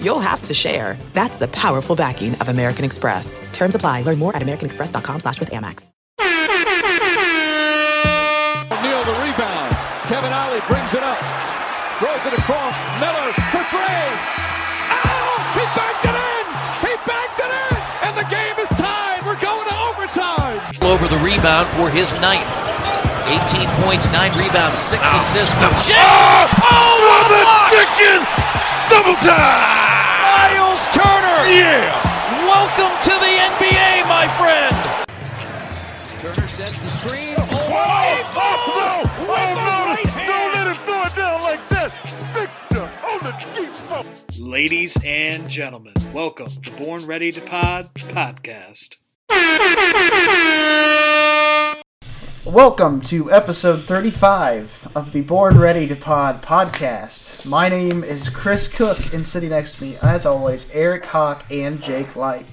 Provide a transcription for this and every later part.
you'll have to share. That's the powerful backing of American Express. Terms apply. Learn more at americanexpress.com slash with Amex. Neal the rebound. Kevin Ollie brings it up. Throws it across. Miller for three. Oh! He backed it in! He backed it in! And the game is tied. We're going to overtime. over the rebound for his ninth. 18 points, 9 rebounds, 6 assists for Jay. Oh, oh, what the chicken! Double time! Myles Turner! Yeah! Welcome to the NBA, my friend! Turner sets the screen. Oh, oh, no! Oh, no! Don't let him throw it down like that! Victor on the default! Ladies and gentlemen, welcome to Born Ready to Pod podcast. Welcome to episode 35 of the Born Ready to Pod podcast. My name is Chris Cook, and sitting next to me, as always, Eric Hawk and Jake Light.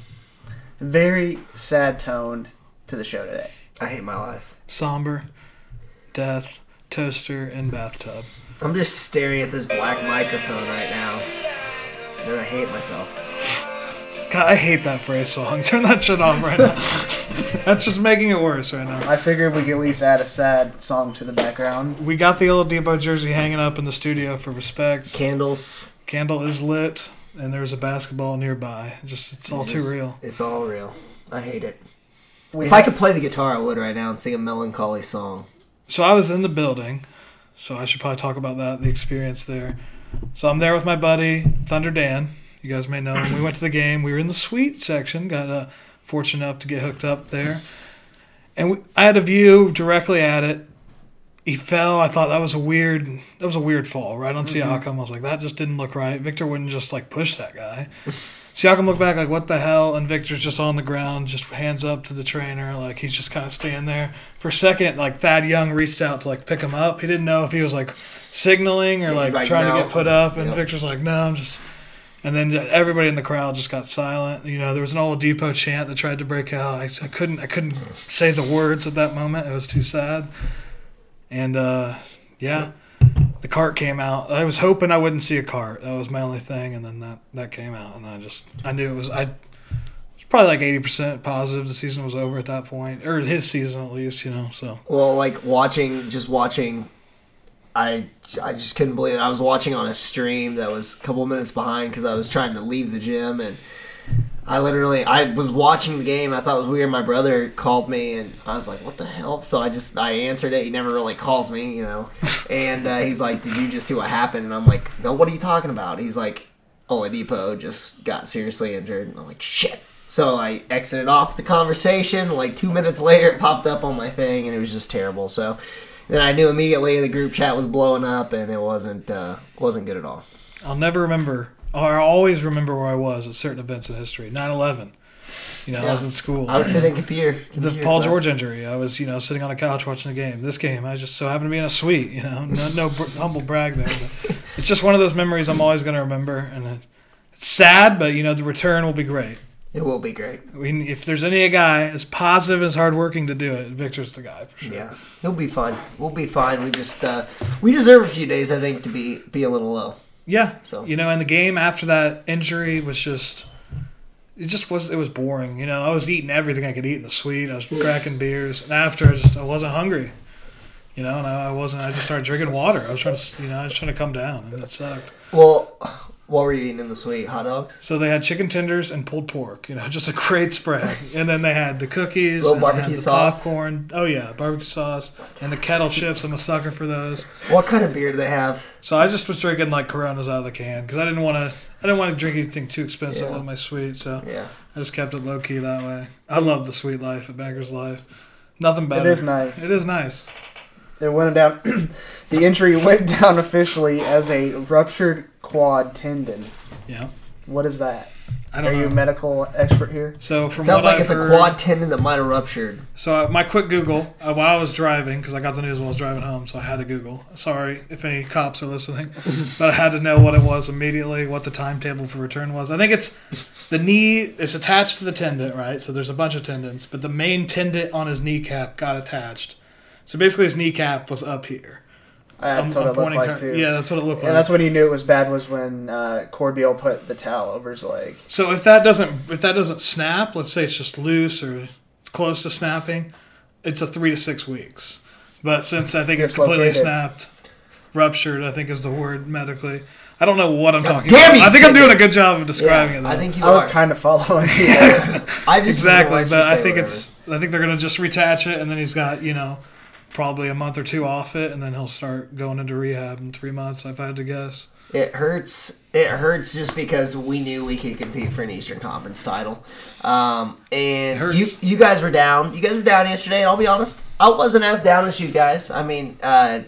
Very sad tone to the show today. I hate my life. Somber, death, toaster, and bathtub. I'm just staring at this black microphone right now. And I hate myself. God, I hate that phrase song. Turn that shit off right now. That's just making it worse right now. I figured we could at least add a sad song to the background. We got the Oladipo jersey hanging up in the studio for respect. Candles. Candle is lit, and there's a basketball nearby. Just it's all too real. It's all real. I hate it. We If ha- I could play the guitar, I would right now and sing a melancholy song. So I was in the building, so I should probably talk about that, the experience there. So I'm there with my buddy Thunder Dan. You guys may know him. We went to the game. We were in the suite section. Got uh, fortunate enough to get hooked up there, and we, I had a view directly at it. He fell. I thought that was a weird. That was a weird fall right on Siakam. I was like, that just didn't look right. Victor wouldn't just like push that guy. Siakam looked back like, what the hell? And Victor's just on the ground, just hands up to the trainer, like he's just kind of staying there. For a second, like Thad Young reached out to like pick him up. He didn't know if he was like signaling or like, like, trying "No." to get put up. And Yep. Victor's like, no, I'm just. And then everybody in the crowd just got silent. You know, there was an Oladipo chant that tried to break out. I, I couldn't, I couldn't say the words at that moment. It was too sad. And uh, yeah, the cart came out. I was hoping I wouldn't see a cart. That was my only thing, and then that that came out, and I just I knew it was I. was Probably like eighty percent positive the season was over at that point, or his season at least, you know. So Well, like watching, just watching, I, I just couldn't believe it. I was watching on a stream that was a couple minutes behind because I was trying to leave the gym and I literally I was watching the game. I thought it was weird. My brother called me and I was like, "What the hell?" So I just I answered it. He never really calls me, you know. And uh, he's like, "Did you just see what happened?" And I'm like, "No, what are you talking about?" He's like, "Oladipo just got seriously injured." And I'm like, "Shit." So I exited off the conversation. Like two minutes later, it popped up on my thing, and it was just terrible. So then I knew immediately the group chat was blowing up, and it wasn't uh, wasn't good at all. I'll never remember, or I'll always remember where I was at certain events in history. 9-11. You know, I was in school. I was sitting computer. the computer Paul class. George injury. I was, you know, sitting on a couch watching a game. This game, I just so happened to be in a suite. You know, no, no br- humble brag there. But it's just one of those memories I'm always going to remember, and it, it's sad, but you know, the return will be great. It will be great. I mean, if there's any guy as positive as hardworking to do it, Victor's the guy for sure. Yeah, he'll be fine. We'll be fine. We just uh, we deserve a few days, I think, to be be a little low. Yeah. So- you know, and the game after that injury was just. It just was. It was boring. You know, I was eating everything I could eat in the suite. I was cracking beers, and after I just I wasn't hungry. You know, and I, I wasn't. I just started drinking water. I was trying to, you know, I was trying to come down, and it sucked. Well, what were you eating in the suite? Hot dogs. So they had chicken tenders and pulled pork. You know, just a great spread. And then they had the cookies, Little and they had barbecue the sauce. popcorn. Oh yeah, barbecue sauce and the kettle chips. I'm a sucker for those. What kind of beer do they have? So I just was drinking like Coronas out of the can because I didn't want to. I didn't want to drink anything too expensive Yeah. with my sweet. So Yeah. I just kept it low key that way. I love the sweet life at Banker's Life. Nothing better. It is nice. It is nice. It went down. the injury went down officially as a ruptured quad tendon. Yeah. What is that? I Are don't Are know. you a medical expert here? So from Sounds what like I've it's a quad tendon that might have ruptured. So uh, my quick Google uh, while I was driving because I got the news while I was driving home, so I had to Google. Sorry if any cops are listening, but I had to know what it was immediately, what the timetable for return was. I think it's the knee. It's attached to the tendon, right? So there's a bunch of tendons, but the main tendon on his kneecap got attached. So basically, his kneecap was up here. That's I'm- what I'm it looked like her- too. Yeah, that's what it looked like. And like. that's when he knew it was bad was when uh, Corbeil put the towel over his leg. So if that doesn't if that doesn't snap, let's say it's just loose or it's close to snapping, it's a three to six weeks. But since I think it's completely Dislocated. snapped, ruptured, I think is the word medically. I don't know what I'm talking damn about. you, I think I'm Timmy. doing a good job of describing Yeah, it. Though. I think you I was are. kind of following you. I just exactly, was but gonna let you I say think whatever. it's I think they're gonna just reattach it, and then he's got you know probably a month or two off it, and then he'll start going into rehab in three months. I've had to guess. It hurts. It hurts just because we knew we could compete for an Eastern Conference title, um, and you you guys were down. You guys were down yesterday. And I'll be honest, I wasn't as down as you guys. I mean, uh,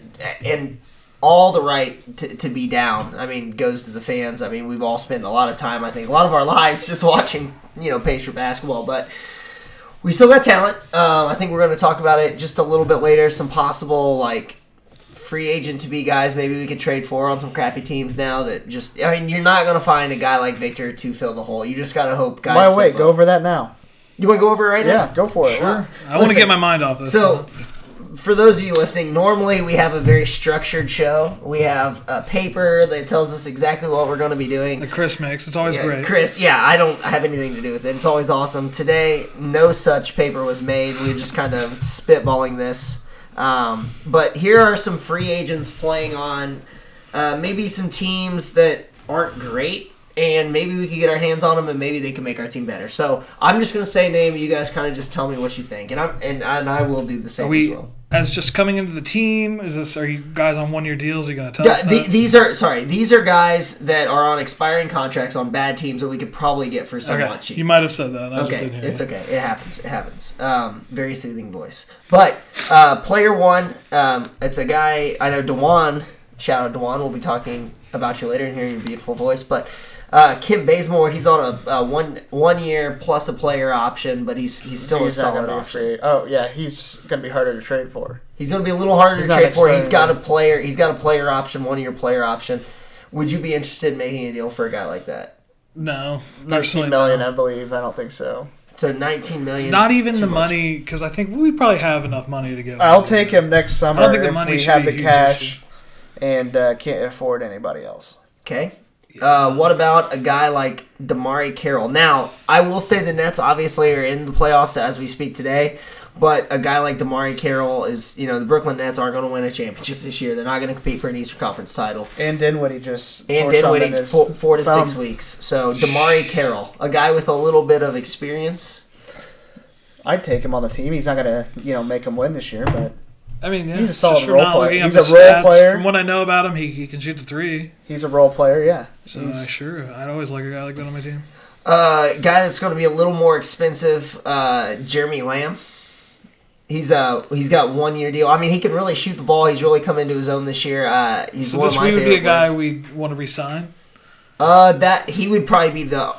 and all the right to, to be down. I mean, goes to the fans. I mean, we've all spent a lot of time. I think a lot of our lives just watching you know Pacer basketball, but. We still got talent. Um, I think we're going to talk about it just a little bit later. Some possible like free agent to be guys maybe we could trade for on some crappy teams now that just I mean you're not gonna find a guy like Victor to fill the hole. You just gotta hope guys. Why step wait? up. Go over that now. You want to go over it right Yeah, now? Yeah, go for it. Sure. I want to get my mind off this. So, for those of you listening, normally we have a very structured show. We have a paper that tells us exactly what we're going to be doing. the Chris mix, it's always Yeah, great. Chris, yeah, I don't have anything to do with it. It's always awesome. Today, no such paper was made. We are just kind of spitballing this. Um, but here are some free agents playing on uh, maybe some teams that aren't great, and maybe we could get our hands on them, and maybe they can make our team better. So I'm just gonna say name. You guys kind of just tell me what you think, and I'm and, and I will do the same Are we as well. As just coming into the team? Is this? Are you guys on one year deals? Are you going to tell Yeah, us the, these are sorry. These are guys that are on expiring contracts on bad teams that we could probably get for somewhat okay, cheap. you might have said that. I just Okay, didn't hear it's you. okay. It happens. It happens. Um, very soothing voice. But uh, player one, um, it's a guy I know. Dewan, shout out Dewan. We'll be talking about you later and hearing your beautiful voice. But uh, Kent Bazemore, he's on a, a one one year plus a player option, but he's he's still He's a not solid gonna option. free. Oh yeah, he's gonna be harder to trade for. He's going to be a little harder He's to trade for. He's got a player. He's got a player option, one year player option. Would you be interested in making a deal for a guy like that? No, Nineteen personally, million, no. I believe. I don't think so. To 19 million. Not even the much. money, because I think we probably have enough money to get. I'll take him next summer I don't think the if money we have the cash issue. and uh, can't afford anybody else. Okay. Uh, what about a guy like DeMarre Carroll? Now, I will say the Nets obviously are in the playoffs as we speak today, but a guy like DeMarre Carroll is, you know, the Brooklyn Nets aren't going to win a championship this year. They're not going to compete for an Eastern Conference title. And Dinwiddie just And tore something in Dinwiddie, four, four to six weeks. So, DeMarre Carroll, a guy with a little bit of experience. I'd take him on the team. He's not gonna, you know, make him win this year, but I mean, yeah, He's a just solid from role not player. looking He's a role stats, player. From what I know about him, he, he can shoot the three. he's a role player. Yeah, So He's- uh, sure, I'd always like a guy like that on my team. Uh, guy that's going to be a little more expensive, uh, Jeremy Lamb. He's uh he's got one year deal. I mean, he can really shoot the ball. He's really come into his own this year. Uh, he's So one this of my would be a guy players. we want to resign. Uh, that he would probably be the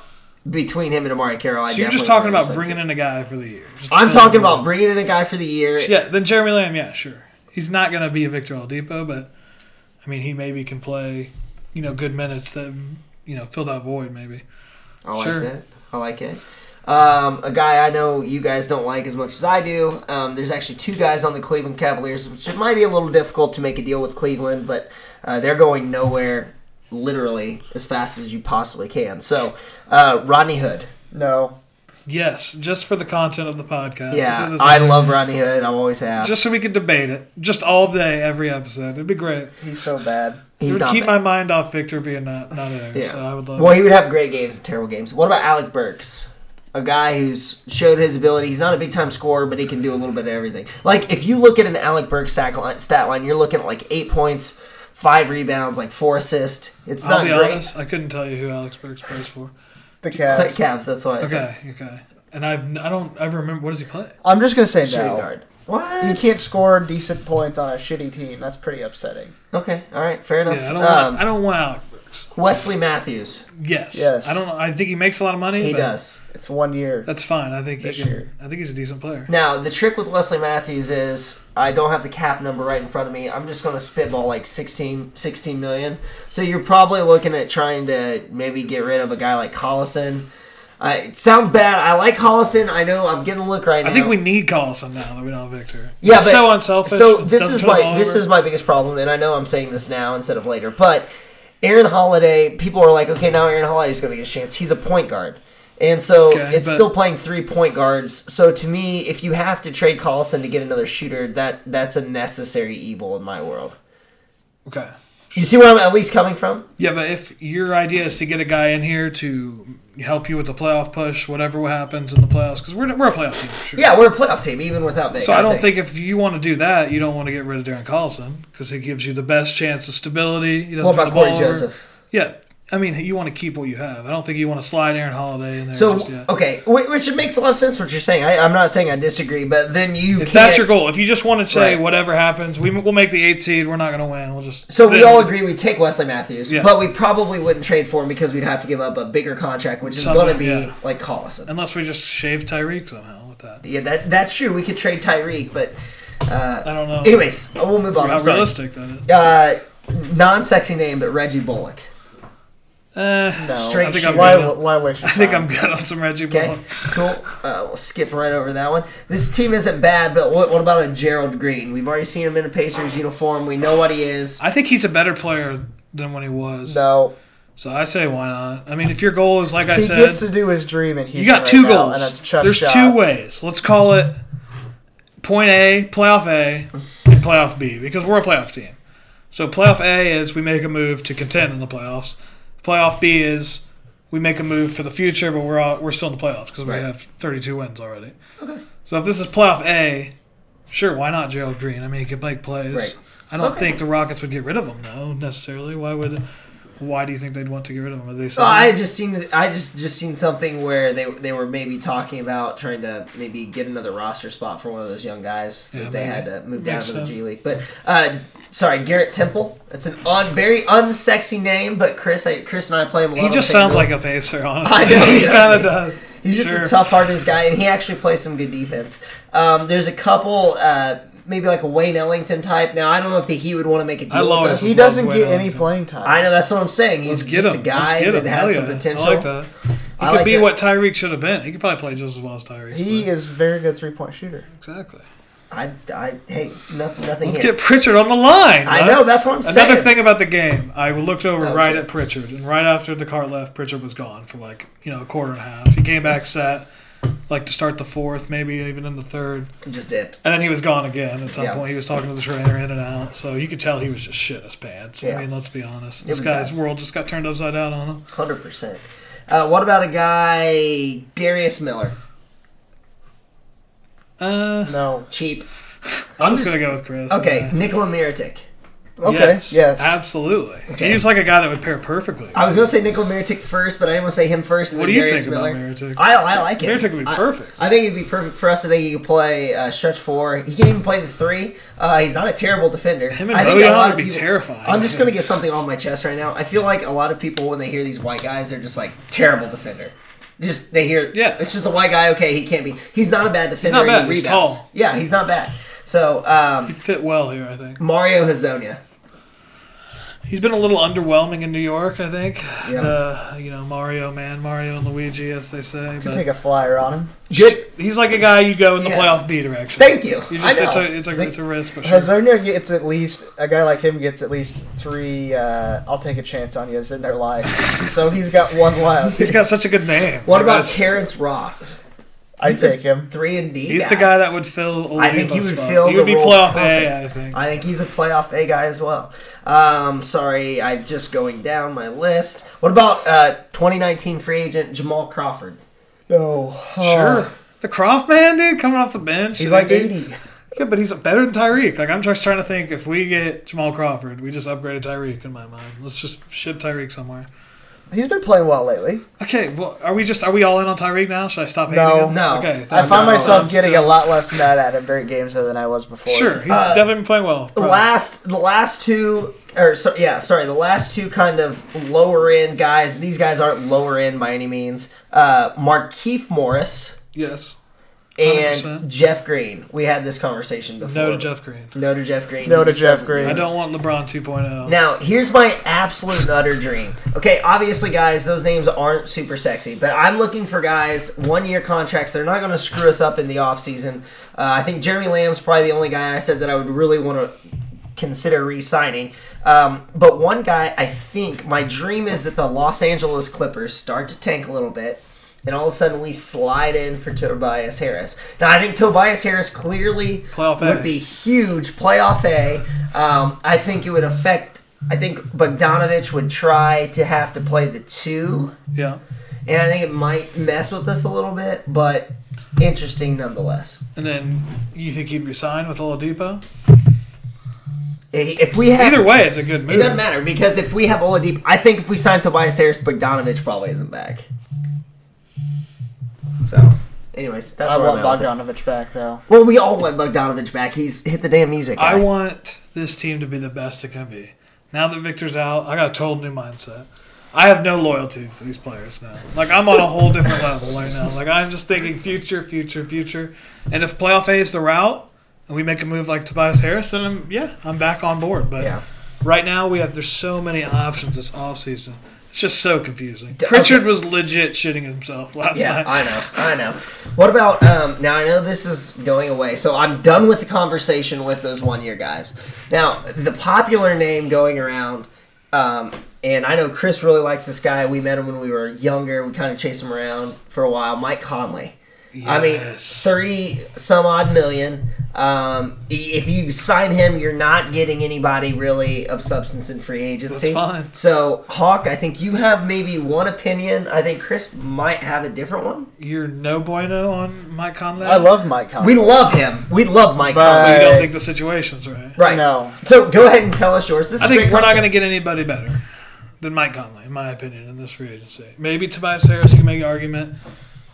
between him and Amari Carroll. I So you're just talking about bringing in a guy for the year. Just I'm talking about bringing in a guy for the year. Yeah, then Jeremy Lamb, yeah, sure. He's not going to be a Victor Oladipo, but I mean, he maybe can play, you know, good minutes that you know fill that void. Maybe. I like Sure. that. I like it. Um, a guy I know you guys don't like as much as I do. Um, there's actually two guys on the Cleveland Cavaliers, which it might be a little difficult to make a deal with Cleveland, but uh, they're going nowhere literally as fast as you possibly can. So, uh, Rodney Hood. no. Yes, just for the content of the podcast. Yeah, This is- I love Rodney Hood. I always have. Just so we could debate it, just all day, every episode. It'd be great. He's so bad. It He's would not keep bad. my mind off Victor being not not there. Yeah. So I would love. Well, it. he would have great games and terrible games. What about Alec Burks? A guy who's showed his ability. He's not a big time scorer, but he can do a little bit of everything. Like if you look at an Alec Burks stat line you're looking at like eight points, five rebounds, like four assists. It's I'll not be great. honest. I couldn't tell you who Alex Burks plays for. The Play Cavs. Cavs. That's why I said Okay, okay. And I've I don't ever remember what does he play. I'm just gonna say shooting no. guard. What? He can't score decent points on a shitty team. That's pretty upsetting. Okay, all right, fair enough. Yeah, I don't Um, want I don't want Alex Burks. works. Wesley Matthews. Yes. Yes. I don't know. I think he makes a lot of money. He but does. It's one year. That's fine. I think he This can, year. I think he's a decent player. Now, the trick with Wesley Matthews is I don't have the cap number right in front of me. I'm just going to spitball like 16, 16 million. So you're probably looking at trying to maybe get rid of a guy like Collison. Uh, it sounds bad. I like Collison. I know I'm getting a look right now. I think we need Collison now that we don't have Victor. Yeah, It's but so unselfish. So It this doesn't is turn the my ball this over. is my biggest problem, and I know I'm saying this now instead of later. But Aaron Holiday, people are like, okay, now Aaron Holiday's going to get a chance. He's a point guard, and so Okay, it's but- still playing three point guards. So to me, if you have to trade Collison to get another shooter, that that's a necessary evil in my world. okay. You see where I'm at least coming from? Yeah, but if your idea is to get a guy in here to help you with the playoff push, whatever happens in the playoffs, because we're, we're a playoff team, sure. Yeah, we're a playoff team even without Vic. So I don't think if you want to do that, you don't want to get rid of Darren Collison because he gives you the best chance of stability. He doesn't What about Corey over. Joseph? Yeah, I mean you want to keep what you have. I don't think you want to slide Aaron Holiday in there. So just yet. okay, which makes a lot of sense what you're saying. I, I'm not saying I disagree, but then you If that's your goal, if you just want to say Right. whatever happens, we, we'll make the eight seed. We're not going to win. We'll just So we all agree we take Wesley Matthews, Yeah. but we probably wouldn't trade for him because we'd have to give up a bigger contract, which is going to be yeah. like Collison. unless we just shave Tyreke somehow with that. Yeah, that that's true. We could trade Tyreke, but I don't know. anyways, uh, we'll move on. how realistic that is. Uh, non-sexy name, but Reggie Bullock. Eh, no. straight I think I'm. Why, good. why waste I think? I'm good on some Reggie Okay, Bullock. cool. Uh, we'll skip right over that one. This team isn't bad, but what, what about a Gerald Green? We've already seen him in a Pacers uniform. We know what he is. I think he's a better player than when he was. No. So I say why not? I mean, if your goal is like I He said, he gets to do his dream and he you got two goals. and that's chuck There's shots. two ways. Let's call it point A, playoff A, and playoff B because we're a playoff team. So playoff A is we make a move to contend in the playoffs. Playoff B is we make a move for the future, but we're all, we're still in the playoffs because Right. we have 32 wins already. Okay. So if this is playoff A, sure, why not Gerald Green? I mean, he could make plays. Right. I don't Okay. think the Rockets would get rid of him though necessarily. Why would? Why do you think they'd want to get rid of him? Have they Oh, I just seen I just just seen something where they they were maybe talking about trying to maybe get another roster spot for one of those young guys that Yeah, they maybe. had to move down Makes to the sense. G League. But uh, sorry, Garrett Temple. It's an odd, very unsexy name, but Chris I, Chris and I play him a lot. He just FanDuel. sounds like a pacer, honestly. I know, he he kind of does. He's just Sure. a tough, hard guy, and he actually plays some good defense. Um, there's a couple, uh, maybe like a Wayne Ellington type. Now I don't know if the, he would want to make a deal I with love us. it. He doesn't Love get Wayne any Ellington. playing time. I know that's what I'm saying. He's Let's get just him. a guy Let's get him. that Hell has some yeah. potential. I like that. He I could like be that. what Tyreke should have been. He could probably play just as well as Tyreke. He but- is a very good three point shooter. exactly. I, I, hey, no, nothing Let's here. get Pritchard on the line. I know, that's what I'm Another saying. Another thing about the game, I looked over Oh, right shit. at Pritchard, and right after the cart left, Pritchard was gone for like you know a quarter and a half. He came back set, like to start the fourth, maybe even in the third, just dipped. and then he was gone again. At some Yeah. point, he was talking to the trainer in and out, so you could tell he was just shit his pants. Yeah. I mean, let's be honest. This guy's bad. world just got turned upside down on him. Hundred percent. Uh, what about a guy Darius Miller? Uh, No. Cheap. I'm just just- gonna go with Chris. Okay, Uh, Nikola Mirotic. Okay. Yes. absolutely. Okay. He was like a guy that would pair perfectly. I was gonna say Nikola Mirotic first, but I didn't want to say him first. and What then do you Darius think about Miller. Mirotic? I, I like it. Mirotic would be I- perfect. I, think he'd be perfect for us. I think he could play uh, stretch four. He can even play the three. Uh, he's not a terrible defender. Him and I think Bojan a lot would of be people- terrifying. I'm just gonna get something on my chest right now. I feel like a lot of people when they hear these white guys, they're just like terrible defender. Just they hear, Yeah. it's just a white guy. Okay, he can't be. He's not a bad defender. not bad, he he's tall. Yeah, he's not bad. So um, He'd fit well here, I think. Mario Hezonja. He's been a little underwhelming in New York, I think. Yeah. The you know Mario man, Mario and Luigi, as they say. But take a flyer on him. Good. he's like a guy you go in the Yes. playoff B direction. Thank you. You I just, it's a it's It's a like- it's a risk, but sure. Hezonja gets at least a guy like him gets at least three. Uh, I'll take a chance on you as in their life. so he's got one left. He's got such a good name. What Like, about Terrence Ross? I take him. Three and D. He's guy. the guy that would fill. I think he Oladipo's would spot. fill He would be role playoff perfect. A, I think. I think he's a playoff A guy as well. Um, sorry, I'm just going down my list. What about uh, 2019 free agent Jamal Crawford? No. Sure. The Croft man, dude, coming off the bench. He's like think- 80. Yeah, but he's better than Tyreke. Like I'm just trying to think if we get Jamal Crawford, we just upgraded Tyreke in my mind. Let's just ship Tyreke somewhere. He's been playing well lately. Okay, well, are we just are we all in on Tyreke now? Should I stop hating No. him? No. Okay. I then- find no, myself I'm getting still- a lot less mad at him during games than I was before. Sure, he's Uh, definitely been playing well. The last, the last two, or so, yeah, sorry, the last two kind of lower end guys. These guys aren't lower end by any means. Uh, Markieff Morris Yes. And 100%. Jeff Green. We had this conversation before. No to Jeff Green. No to Jeff Green. No He to Jeff doesn't- Green. I don't want LeBron oh. 2.0. Now, here's my absolute and utter dream. Okay, obviously, guys, those names aren't super sexy, but I'm looking for guys, one year contracts. They're not going to screw us up in the offseason. Uh, I think Jeremy Lamb's probably the only guy I said that I would really want to consider re signing. Um, but one guy, I think, my dream is that the Los Angeles Clippers start to tank a little bit. And all of a sudden, we slide in for Tobias Harris. Now, I think Tobias Harris clearly Playoff A. would be huge playoff A. Um, I think it would affect. I think Bogdanovic would try to have to play the two, Yeah. and I think it might mess with us a little bit, but interesting nonetheless. And then you think he'd resign with Oladipo? If we have Either way, it's a good move. It doesn't matter because if we have Oladipo, I think if we sign Tobias Harris, Bogdanovic probably isn't back. So, anyways, that's I where want I'm at with it. Bogdanovic back though. Well, we all want Bogdanovic back. He's hit the damn music. I guy. want this team to be the best it can be. Now that Victor's out, I got a total new mindset. I have no loyalty to these players now. Like I'm on a whole different level right now. Like I'm just thinking future, future, future. And if playoff A is the route, and we make a move like Tobias Harris, then I'm, yeah, I'm back on board. But Yeah. right now we have there's so many options this off season. It's just so confusing. D- Pritchard okay. was legit shitting himself last Yeah, night. I know, I know. What about um, now? I know this is going away, so I'm done with the conversation with those one-year guys. Now, the popular name going around, um, and I know Chris really likes this guy. We met him when we were younger. We kind of chased him around for a while. Mike Conley. I mean, thirty some odd million. Um, if you sign him, you're not getting anybody really of substance in free agency. That's fine. So, Hawk, I think you have maybe one opinion. I think Chris might have a different one. You're no bueno on Mike Conley. I love Mike Conley. We love him. We love Mike But- Conley. You don't think the situation's right? Right. No. So go ahead and tell us yours. This I is think we're not going to get anybody better than Mike Conley, in my opinion, in this free agency. Maybe Tobias Harris, you can make an argument.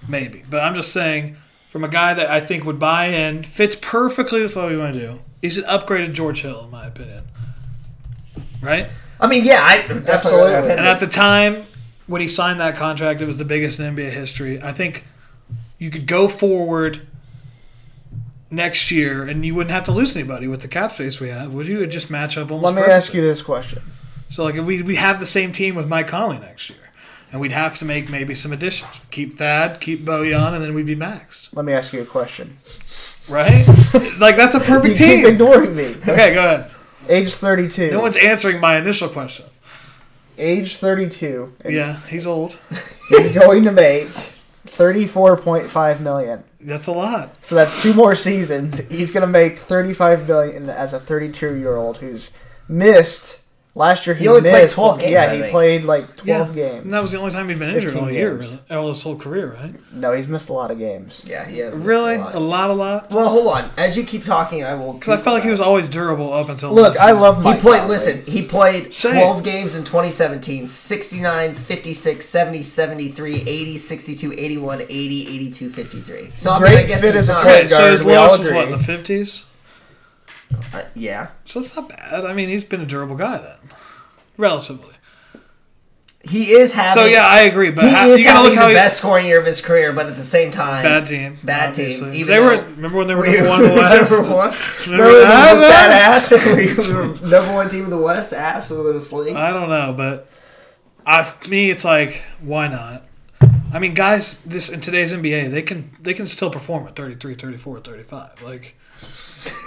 Maybe. But I'm just saying, from a guy that I think would buy in, fits perfectly with what we want to do. He's an upgraded George Hill, in my opinion. Right? I mean, yeah, I definitely. Absolutely. And at the time when he signed that contract, it was the biggest in NBA history. I think you could go forward next year and you wouldn't have to lose anybody with the cap space we have, would you? It'd just match up almost Let me perfectly. ask you this question. So like if we we have the same team with Mike Conley next year, and we'd have to make maybe some additions. Keep Thad, keep Bojan, and then we'd be maxed, Let me ask you a question. right? like that's a perfect You perfect keep team. ignoring me. Okay, go ahead. Age 32. No one's answering my initial question. Age 32. Yeah, he's old. He's going to make 34.5 million. That's a lot. So that's two more seasons. He's going to make 35 million as a 32 year old who's missed. Last year he, He only played 12 games, Yeah, I he played like 12 yeah, games. And that was the only time he'd been injured 15 all year, really, all his whole career, right? No, he's missed a lot of games. yeah, he has. Really, A a lot. lot, a lot. Well, hold on. As you keep talking, I will. Because I felt like he was always durable up until. Look, I season. love He played. Conley. Listen, he played Same. 12 games in 2017, 69, 56, 70, 73, 80, 62, 81, 80, 82, 53. So I mean, Great I guess fit he's as a not. point Okay, so his we all lowest was what in the fifties. Uh, yeah, So that's not bad. I mean, he's been a durable guy then, relatively. he is having. So yeah, I agree. But he how, is having look the he, best scoring year of his career, but at the same time, bad team, Bad team, obviously. even they were. Remember when they were We number one in the West? number one. Remember we that? were badass and we we were number one team in the West, ass within a sling. I don't know, but I, for me, it's like, why not? I mean, guys, this in today's NBA, they can they can still perform at 33, 34, 35. Like,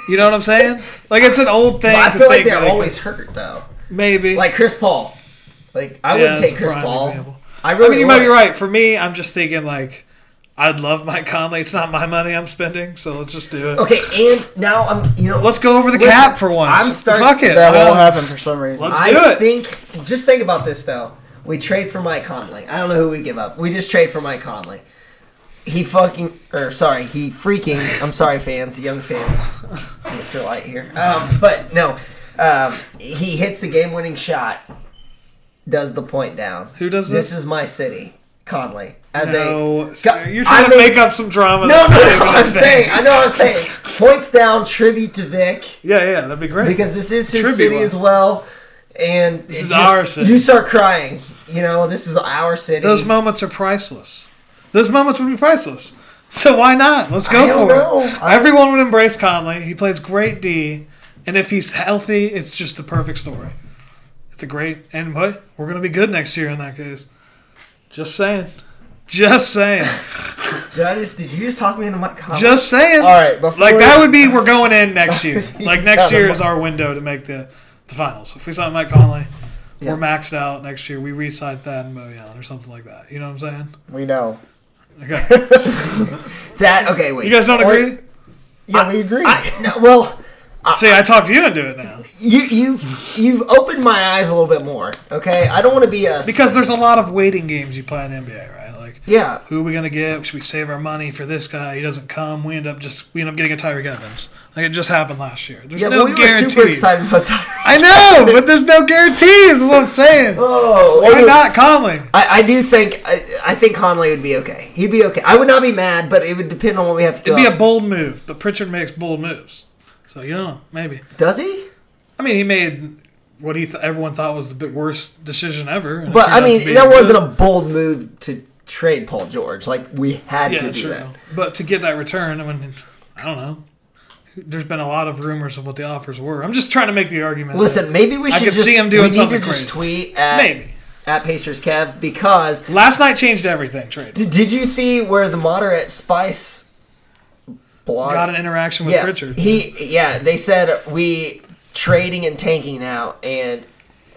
you know what I'm saying? Like, it's an old thing. But I to feel like they're that always hurt though. maybe Like Chris Paul. Like I Yeah, wouldn't take Chris Paul. example. I I really. mean, you might be right. For me, I'm just thinking like, I'd love Mike Conley. It's not my money I'm spending, so let's just do it. Okay, and now I'm. You know, Let's go over the Listen, cap for once. I'm starting- Fuck it. That won't not? happen for some reason. Let's I do it. think. Just think about this though. We trade for Mike Conley. I don't know who we give up. We just trade for Mike Conley. He fucking, or sorry, he freaking. I'm sorry, fans, young fans, Mr. Light here. Um, but no, um, he hits the game-winning shot, does the point down. Who does This this? is my city, Conley. As no, a you're I trying to made- make up some drama. no, no, no. I'm saying, I know. what I'm saying points down tribute to Vic Yeah, yeah, that'd be great. because this is his Tribute city was. as well, and This is just- our city. You start crying. You know, this is our city. Those moments are priceless. Those moments would be priceless. So why not? Let's go I don't for know. it. Everyone would embrace Conley. He plays great D, and if he's healthy, it's just the perfect story. It's a great and what we're gonna be good next year in that case. Just saying. Just saying. Did I just? Did you just talk me into my comment? Just saying. All right, before Like that would be we're going in next year. Like next Yeah, year is our window to make the, the finals. If we sign Mike Conley, Yeah. we're maxed out next year. We re-sign Thad and Bojan or something like that. You know what I'm saying? we know. Okay. that. Okay, wait. You guys don't agree? Yeah, we agree. I, no, well, See, I talked to you into it now you you've you've opened my eyes a little bit more. Okay, I don't want to be a because there's a lot of waiting games you play in the NBA, right? Like, yeah. who are we gonna get? Should we save our money for this guy? He doesn't come. We end up just we end up getting a Tyreke Evans. Like it just happened last year. There's Yeah, no we were guarantees. super excited about Tyreke. I know, but there's no guarantees. Is what I'm saying. Oh, Why not Conley? I, I do think I, I think Conley would be okay. He'd be okay. I would not be mad, but it would depend on what we have to. It'd be a bold move, but Pritchard makes bold moves. So you know, maybe. Does he? I mean, he made what he th- everyone thought was the worst decision ever. But I mean, that wasn't a bold move to trade Paul George. Like we had yeah, to do true. that. But to get that return, I mean, I don't know. There's been a lot of rumors of what the offers were. I'm just trying to make the argument. Listen, maybe we I should could just see him doing we need to just crazy. tweet at Maybe. at Pacers Kev because last night changed everything. Trade did, did you see where the moderate Spice blog got an interaction with yeah, Pritchard. He yeah, they said we trading and tanking now, and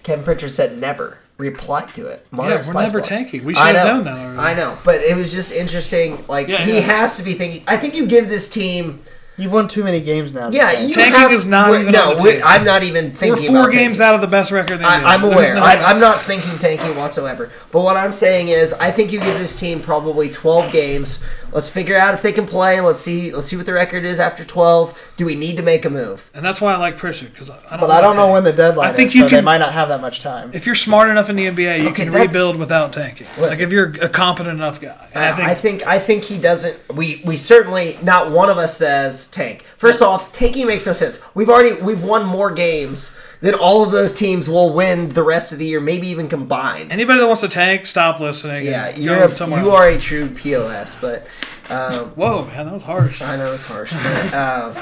Kevin Pritchard said never. Replied to it. yeah, we're Spice never blog. tanking. We should I have know. known that already. I know, but it was just interesting. Like Yeah, he yeah. has to be thinking. I think you give this team. You've won too many games now. Yeah, you Tanking have, is not even no. on the. I'm not even thinking. We're four about games tanking. out of the best record in the NBA. I, I'm aware. no- I, I'm not thinking tanking whatsoever. But what I'm saying is, I think you give this team probably 12 games. Let's figure out if they can play. Let's see. Let's see what the record is after 12. Do we need to make a move? and that's why I like Pritchard because I don't. But I don't know wanna when the deadline I think is, you so they can- might not have that much time. If you're smart enough in the NBA, you Okay, can rebuild without tanking. Like if you're a competent enough guy. And I, think, I think I think he doesn't. We we certainly not one of us says tank. First off, tanking makes no sense. We've already we've won more games than all of those teams will win the rest of the year, maybe even combined. anybody that wants to tank, stop listening. Yeah, and you're go a, somewhere you else. are a true pos, but. Um, Whoa, man, that was harsh. I know it's harsh. But, uh,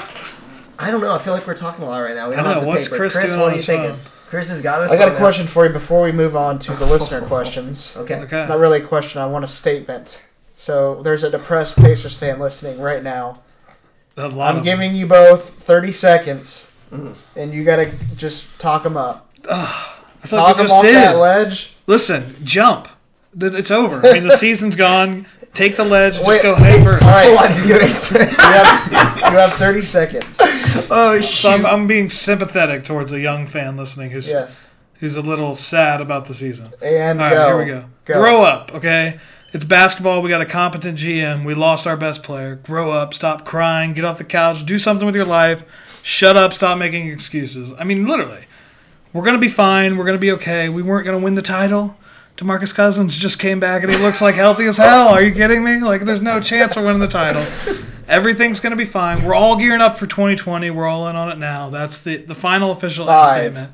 I don't know. I feel like we're talking a lot right now. We I don't know. have the What's paper. Chris doing what are you thinking? phone? Chris has got us. I got a question for you before we move on to the listener questions. Okay. Okay. Not really a question. I want a statement. So there's a depressed Pacers fan listening right now. A lot I'm of giving you both 30 seconds, Mm-hmm. and you gotta just talk them up. I thought Talk we them off did. that ledge. Listen, jump. It's over. I mean, the season's gone. Take the ledge. Just go head first. All right, you have, you have 30 seconds. oh So I'm! I'm being sympathetic towards a young fan listening who's Yes. who's a little sad about the season. And All right, go. here we go. Grow up, okay? It's basketball. We got a competent GM. We lost our best player. Grow up. Stop crying. Get off the couch. Do something with your life. Shut up. Stop making excuses. I mean, literally. We're going to be fine. We're going to be okay. We weren't going to win the title. DeMarcus Cousins just came back and he looks like healthy as hell. Are you kidding me? Like, there's no chance we're winning the title. Everything's going to be fine. We're all gearing up for 2020. We're all in on it now. That's the, the final official statement.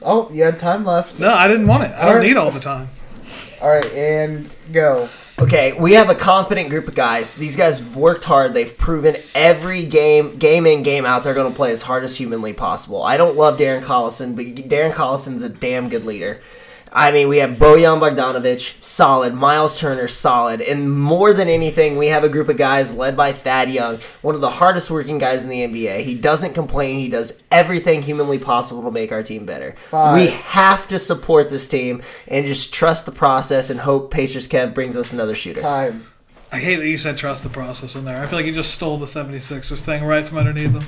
Oh, you had time left. No, I didn't want it. I don't need all the time. All right, and go. Okay, we have a competent group of guys. These guys have worked hard. They've proven every game, game in, game out, they're going to play as hard as humanly possible. I don't love Darren Collison, but Darren Collison's a damn good leader. I mean, we have Bojan Bogdanovic, solid. Myles Turner, solid. And more than anything, we have a group of guys led by Thad Young, one of the hardest working guys in the NBA. He doesn't complain. He does everything humanly possible to make our team better. Five. We have to support this team and just trust the process and hope Pacers Kev brings us another shooter. Time. I hate that you said trust the process in there. I feel like you just stole the 76ers thing right from underneath them.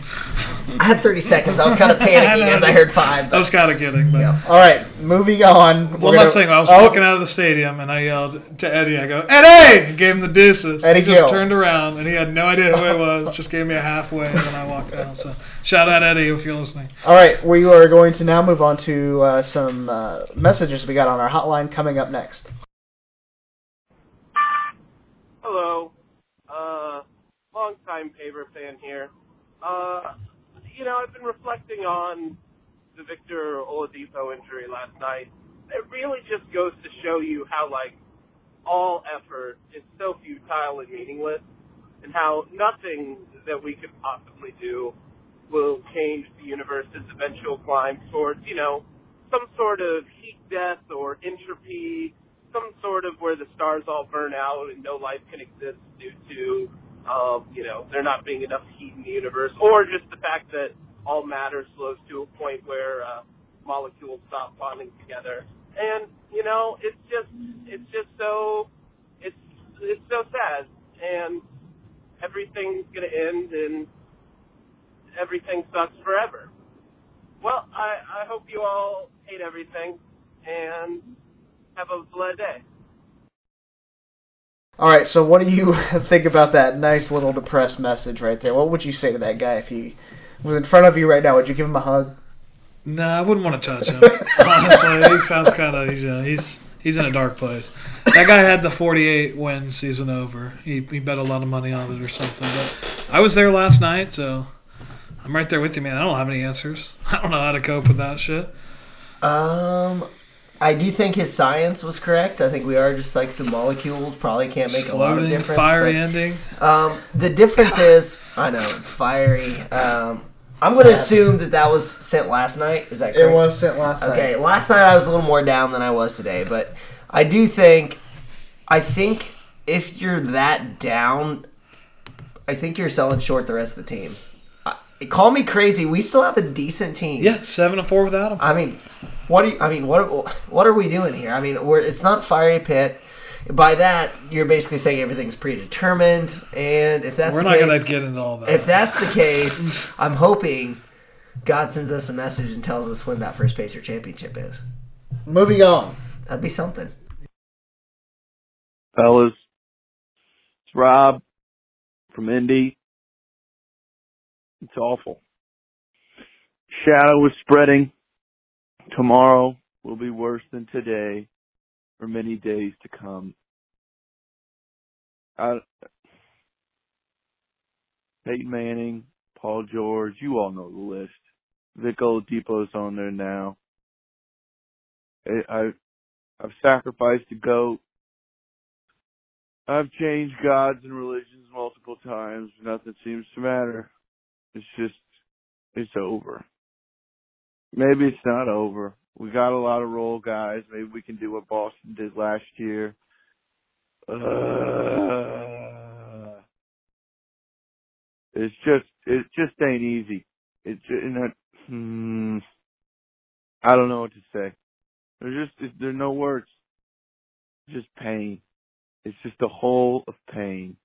I had 30 seconds. I was kind of I panicking know, as I just- heard five. I was kind of kidding, but. All right, moving on. One last thing. I was oh, walking out of the stadium and I yelled to Eddie. I go, Eddie! And gave him the deuces. Eddie he just Gill. turned around and he had no idea who I was. Just gave me a halfway and then I walked out. So shout out Eddie if you're listening. All right, we are going to now move on to uh, some uh, messages we got on our hotline coming up next. Hello. Uh, long time Paver fan here. Uh, you know, I've been reflecting on the Victor Oladipo injury last night. It really just goes to show you how, like, all effort is so futile and meaningless, and how nothing that we could possibly do will change the universe's eventual climb towards, you know, some sort of heat death or entropy, some sort of where the stars all burn out and no life can exist due to, um, you know, there not being enough heat in the universe, or just the fact that all matter slows to a point where uh, molecules stop bonding together. And you know, it's just, it's just so, it's, it's so sad, and everything's gonna end, and everything sucks forever. Well, I, I hope you all hate everything and have a blessed day. All right, so what do you think about that nice little depressed message right there? What would you say to that guy if he was in front of you right now? Would you give him a hug? Nah, I wouldn't want to touch him. Honestly, he sounds kind of he's, you know, he's he's in a dark place. That guy had the 48 win season over. He he bet a lot of money on it or something. But I was there last night, so I'm right there with you, man. I don't have any answers. I don't know how to cope with that shit. Um, I do think his science was correct. I think we are just like some molecules. Probably can't make a lot of Floating, difference. fiery but, ending. Um, the difference is, I know it's fiery. Um, I'm going to assume that that was sent last night. Is that It was sent last night. Okay, last night I was a little more down than I was today, but I do think, I think if you're that down, I think you're selling short the rest of the team. I, call me crazy, we still have a decent team. Yeah, seven and four without him. I mean, what do you, I mean, what what are we doing here? I mean, we're it's not fiery pit. By that, you're basically saying everything's predetermined, and if that's We're the not gonna get into all that. if that's the case, I'm hoping God sends us a message and tells us when that first Pacer championship is. Moving on. That'd be something. fellas. It's Rob from Indy. It's awful. Shadow is spreading. Tomorrow will be worse than today for many days to come. I, Peyton Manning, Paul George, you all know the list. Vic Oladipo's on there now. I, I I've sacrificed a goat. I've changed gods and religions multiple times. Nothing seems to matter. It's just, it's over. Maybe it's not over. We got a lot of role guys. Maybe we can do what Boston did last year. Uh, it's just, it just ain't easy. It's that, hmm, I don't know what to say. There's just, there's no words. Just pain. It's just a hole of pain.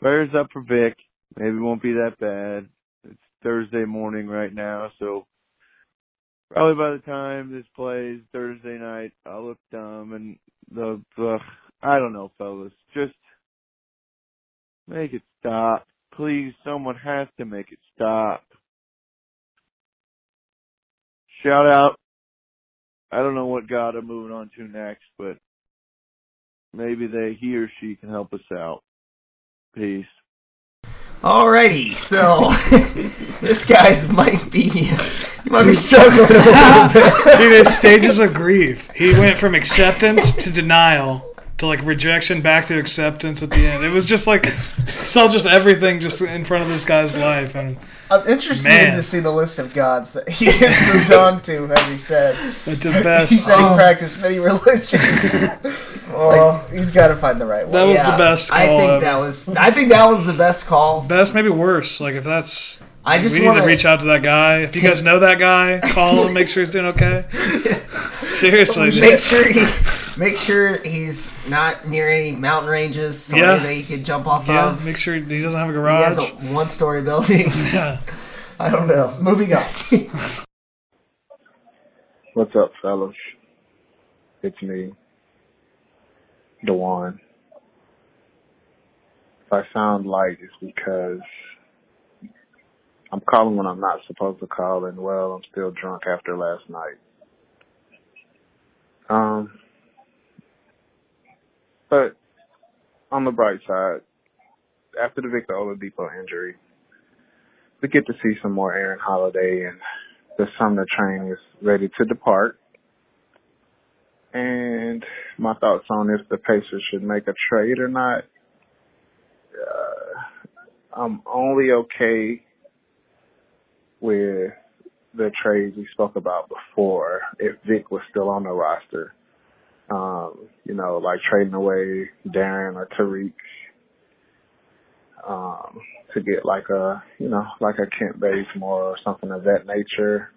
Prayers up for Vic. Maybe it won't be that bad. It's Thursday morning right now, so probably by the time this plays Thursday night, I'll look dumb and the, the I don't know, fellas. Just make it stop. Please, someone has to make it stop. Shout out. I don't know what God I'm moving on to next, but maybe they he or she can help us out. Peace. Alrighty, so this guy's might be he might be struggling a little bit. Dude, his stages of grief. He went from acceptance to denial to like rejection back to acceptance at the end. It was just like saw just everything just in front of this guy's life and I'm interested Man. to see the list of gods that he has moved on to, as he said. It's the best. He said Oh. he practiced many religions. like, oh. he's got to find the right one. That was the best I think ever. that was. I think that was the best call. best, maybe worse. Like if that's I just we need wanna- to reach out to that guy. If you guys know that guy, call him, make sure he's doing okay. Seriously, Make sure he Make sure he's not near any mountain ranges, somewhere Yeah. that he could jump off Yeah, of. make sure he doesn't have a garage. He has a one-story building. yeah. I don't know. Moving on. What's up, fellas? It's me, Dewan. If I sound light, it's because I'm calling when I'm not supposed to call, and well, I'm still drunk after last night. Um, but on the bright side, after the Victor Oladipo injury, we get to see some more Aaron Holiday, and the Sumner train is ready to depart. And my thoughts on if the Pacers should make a trade or not. Uh, I'm only okay with the trades we spoke about before if Vic was still on the roster. Um, you know, like trading away Darren or Tyreke um, to get like a, you know, like a Kent Bazemore or something of that nature.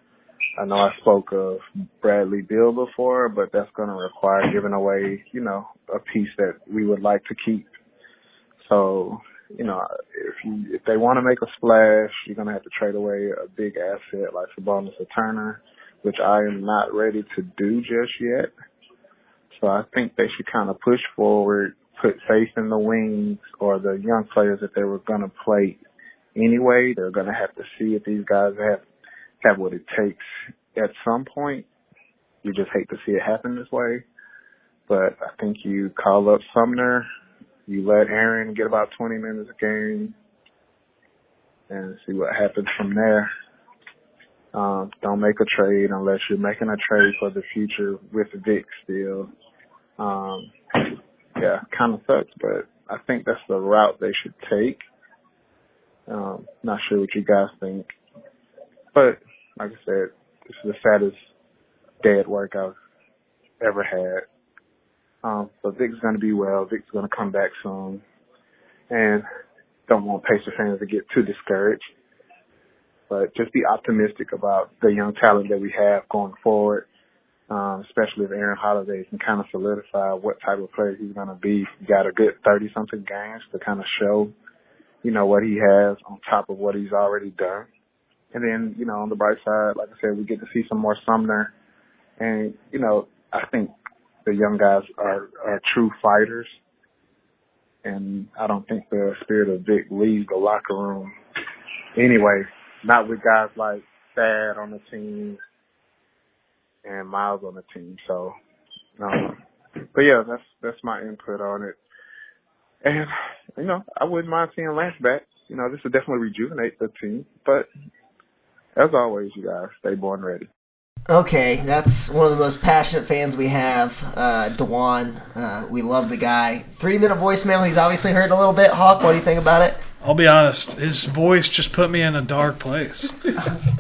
I know I spoke of Bradley Beal before, but that's going to require giving away, you know, a piece that we would like to keep. So, you know, if you if they want to make a splash, you're to have to trade away a big asset like Sabonis or Turner, which I am not ready to do just yet. So I think they should kind of push forward, put faith in the wings or the young players that they were to play anyway. They're to have to see if these guys have have what it takes at some point. You just hate to see it happen this way. But I think you call up Sumner, you let Aaron get about 20 minutes a game, and see what happens from there. Um, don't make a trade unless you're making a trade for the future with Vic still. Um, yeah, kind of sucks, but I think that's the route they should take. Um, not sure what you guys think, but like I said, this is the saddest day at work I've ever had. Um, but Vic's gonna be well. Vic's gonna come back soon, and don't want Pacer fans to get too discouraged. But just be optimistic about the young talent that we have going forward, um, especially if Aaron Holiday can kind of solidify what type of player he's gonna be. He got a good thirty something games to kind of show, you know, what he has on top of what he's already done. And then, you know, on the bright side, like I said, we get to see some more Sumner. And, you know, I think the young guys are, are true fighters. And I don't think the spirit of Vic leaves the locker room anyway. Not with guys like Thad on the team and Myles on the team. So, um, but yeah, that's, that's my input on it. And, you know, I wouldn't mind seeing Lance back. You know, this would definitely rejuvenate the team. But as always, you guys stay born ready. Okay, that's one of the most passionate fans we have, uh, Dewan. Uh, we love the guy. Three minute voicemail. He's obviously heard a little bit. Hawk, what do you think about it? I'll be honest. His voice just put me in a dark place.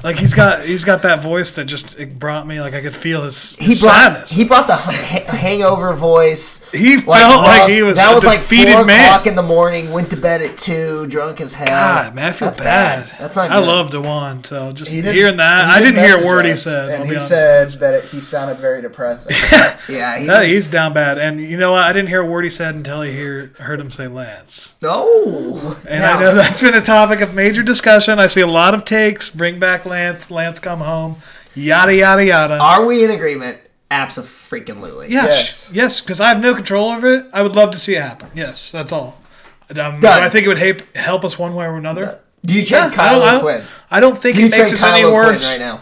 like he's got he's got that voice that just it brought me like I could feel his, He brought sadness. he brought the ha- hangover voice. He felt like he was that a was like four man. o'clock in the morning. Went to bed at two, drunk as hell. God, man, I feel That's bad. That's not. I good. love Dewan, so just He hearing that, he I didn't hear a word he said. And I'll he honest. said that it, he sounded very depressing. Yeah, he Yeah, was- he's down bad, and you know what? I didn't hear a word he said until I hear heard him say Lance. No. And Now- I know that's been a topic of major discussion. I see a lot of takes. Bring back Lance. Lance come home. Yada yada yada. Are we in agreement? Absolutely. Yes, yes, because I have no control over it. I would love to see it happen. Yes, that's all. Um, do I think it would help help us one way or another. Do you trade Yeah, I Kyle don't- I Quinn? I don't think Do it makes us Kyle any worse right now.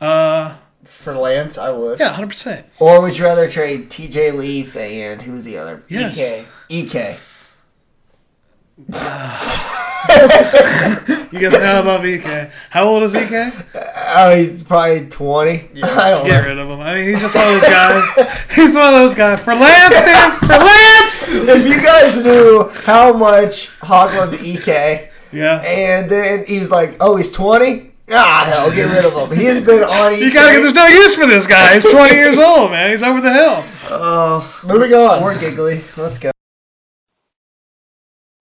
Uh, For Lance, I would. yeah, hundred percent. Or would you rather trade TJ Leaf and who's the other? Yes. EK. EK. You guys know about EK. How old is EK? Oh, he's probably 20. I don't Get know. rid of him. I mean, he's just one of those guys. He's one of those guys. For Lance, man. For Lance. if you guys knew how much Hawk loves EK, Yeah. and then he was like, oh, he's 20? Ah, hell, get rid of him. He has been on EK. You gotta get. There's no use for this guy. He's 20 years old, man. He's over the hill. Oh, Moving on. More giggly. Let's go.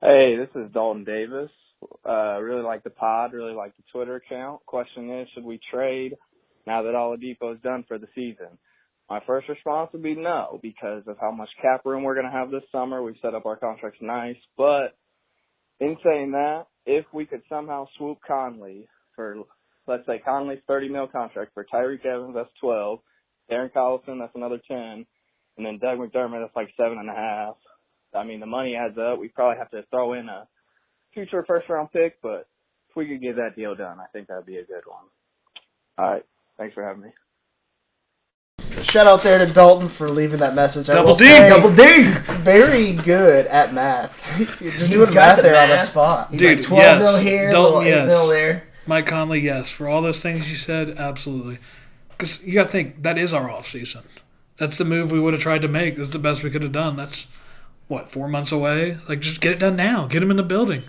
Hey, this is Dalton Davis. Uh, really like the pod, really like the Twitter account. Question is, should we trade now that all Oladipo is done for the season? My first response would be no, because of how much cap room we're going to have this summer. We've set up our contracts nice. But in saying that, if we could somehow swoop Conley for, let's say Conley's 30 mil contract for Tyreke Evans, that's 12. Darren Collison, that's another 10. And then Doug McDermott, that's like seven and a half. I mean, the money adds up. We probably have to throw in a future first round pick, but if we could get that deal done, I think that'd be a good one. All right. Thanks for having me. Shout out there to Dalton for leaving that message. I Double will D, say, double D. Very good at math. You're just He's doing got math the there on the spot. He's Dude, like 12 yes. mil here, Dalton, little 8 yes. mil there. Mike Conley, yes. For all those things you said, absolutely. Because you got to think, that is our off season. That's the move we would have tried to make. That's the best we could have done. That's, what, four months away? Like, just get it done now. Get him in the building.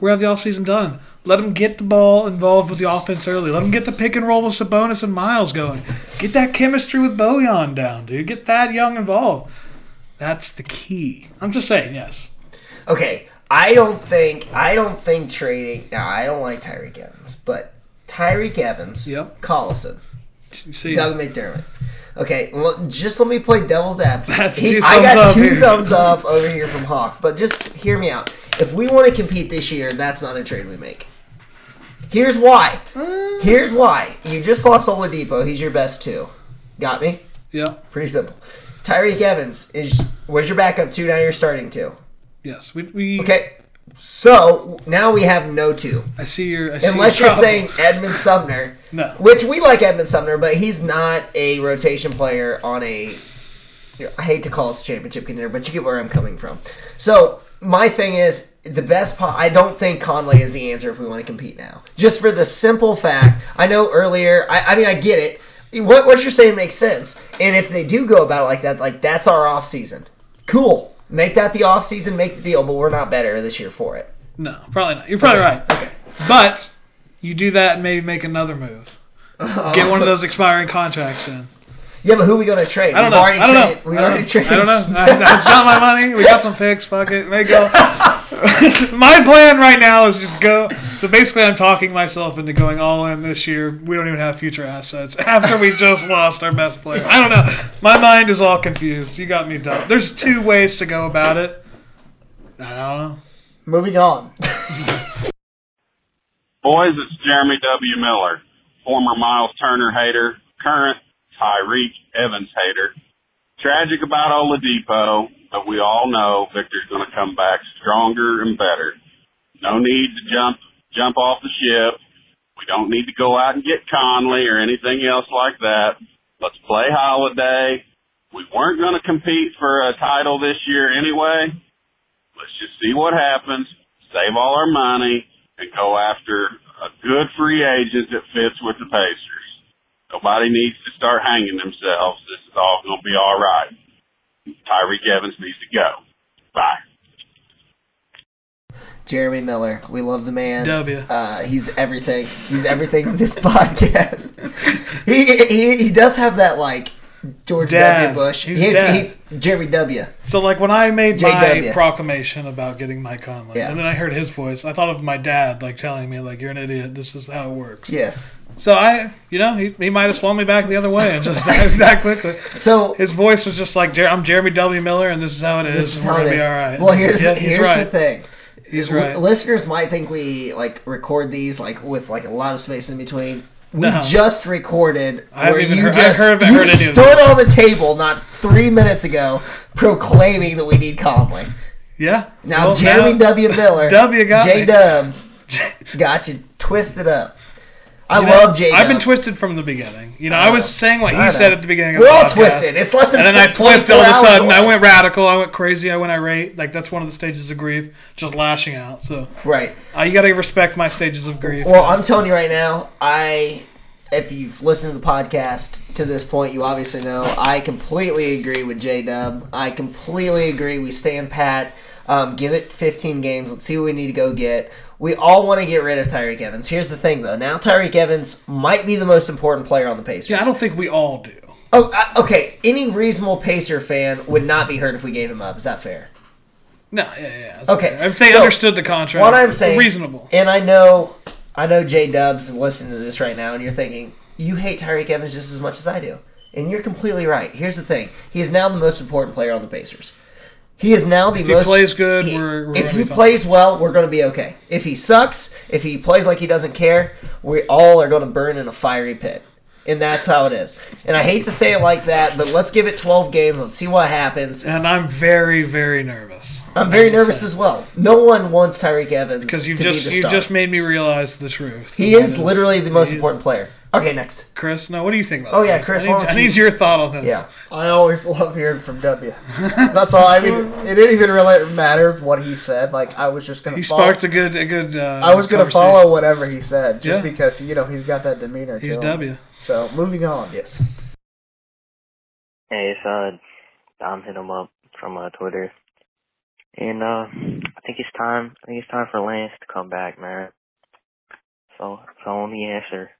We have the off season done. Let him get the ball involved with the offense early. Let him get the pick and roll with Sabonis and Myles going. Get that chemistry with Bojan down, dude. Get that young involved. That's the key. I'm just saying, yes. Okay, I don't think I don't think trading. Now I don't like Tyreke Evans, but Tyreke Evans, Yep. Collison, See, Doug McDermott. Okay, well, just let me play devil's advocate. He- I got two here. thumbs up over here from Hawk, but just hear me out. If we want to compete this year, that's not a trade we make. Here's why. Uh. Here's why. You just lost Oladipo. He's your best two. Got me? yeah, Pretty simple. Tyreke Evans is was your backup two. Now you're starting two. yes. We, we Okay. So now we have no two. I see your. I see Unless your you're saying. Edmond Sumner, No. which we like Edmond Sumner, but he's not a rotation player on a. I hate to call us a championship contender, but you get where I'm coming from. So my thing is the best. Po- I don't think Conley is the answer if we want to compete now. Just for the simple fact, I know earlier. I, I mean, I get it. What, what you're saying makes sense. And if they do go about it like that, like that's our off season. Cool. Make that the off season. Make the deal. But we're not better this year for it. No, probably not. You're probably right. Okay. But you do that and maybe make another move. Oh. Get one of those expiring contracts in. Yeah, but who are we going to trade? I don't We've know. Already I don't traded. know. We've I don't already know. traded. I don't know. That's not my money. We got some picks. Fuck it. May go. my plan right now is just go. So basically, I'm talking myself into going all in this year. We don't even have future assets after we just lost our best player. I don't know. My mind is all confused. You got me done. There's two ways to go about it. I don't know. Moving on. Boys, it's Jeremy W. Miller, former Myles Turner hater, current Tyreke Evans hater. Tragic about Oladipo, but we all know Victor's going to come back stronger and better. No need to jump jump off the ship. We don't need to go out and get Conley or anything else like that. Let's play Holiday. We weren't going to compete for a title this year anyway. Let's just see what happens, save all our money, and go after a good free agent that fits with the Pacers. Nobody needs to start hanging themselves. This is all going to be all right. Tyreke Evans needs to go. Bye. Jeremy Miller. We love the man. W. Uh, he's everything. He's everything to this podcast. he, he he does have that like George Dad. W. Bush. He's dad. he- Jeremy W. So like when I made my proclamation about getting Mike Conley, Yeah. and then I heard his voice, I thought of my dad like telling me like you're an idiot. This is how it works. Yes. So I, you know, he, he might have swung me back the other way and just that, quickly. So his voice was just like, "I'm Jeremy W. Miller, and this is how it is. This is how it is. be all right." Well, here's Yeah, here's right. the thing. He's L- right. listeners might think we like record these like with like a lot of space in between. We No. just recorded I where you heard- just you heard of stood on the table not three minutes ago proclaiming that we need Conley. Yeah. Now Well, Jeremy now- W. Miller, W got J. Dub, got you twisted up. I You love J. I've been twisted from the beginning. You know, I, I was saying what he know. said at the beginning. of We're the all podcast, twisted. It's less than and then I flipped all of a sudden. I went radical. I went crazy. I went irate. Like that's one of the stages of grief, just lashing out. So Right. uh, you got to respect my stages of grief. Well, I'm telling you right now, I if you've listened to the podcast to this point, you obviously know I completely agree with J Dub. I completely agree. We stand pat. Um, give it 15 games. Let's see what we need to go get. We all want to get rid of Tyreke Evans. Here's the thing, though. Now Tyreke Evans might be the most important player on the Pacers. yeah, I don't think we all do. Oh, uh, okay. Any reasonable Pacer fan would not be hurt if we gave him up. Is that fair? No, yeah, yeah. Okay, fair. If they so, understood the contract, What I'm saying, reasonable. and I know, I know J Dub's listening to this right now, and you're thinking you hate Tyreke Evans just as much as I do. And you're completely right. Here's the thing: he is now the most important player on the Pacers. He is now the If he most. plays good, he- we're- we're if he plays well, we're going to be okay. If he sucks, if he plays like he doesn't care, we all are going to burn in a fiery pit. And that's how it is. And I hate to say it like that, but let's give it 12 games. Let's see what happens. And I'm very, very nervous. I'm very nervous saying. as well. No one wants Tyreke Evans Because you've just be you just made me realize the truth. He And is literally the most he- important player. Okay, next. Chris, now what do you think about? Oh, yeah, this? Chris, I why need, don't I need your thought on this. Yeah. I always love hearing from W. That's all. I mean, it didn't even really matter what he said. Like I was just gonna. He follow, sparked a good a good. Uh, I was gonna conversation. follow whatever he said, just Yeah. because you know he's got that demeanor. He's to him. W. So moving on. Yes. Hey, it's uh, Dom hit him up from uh, Twitter, and uh, I think it's time. I think it's time for Lance to come back, man. So, so on the answer.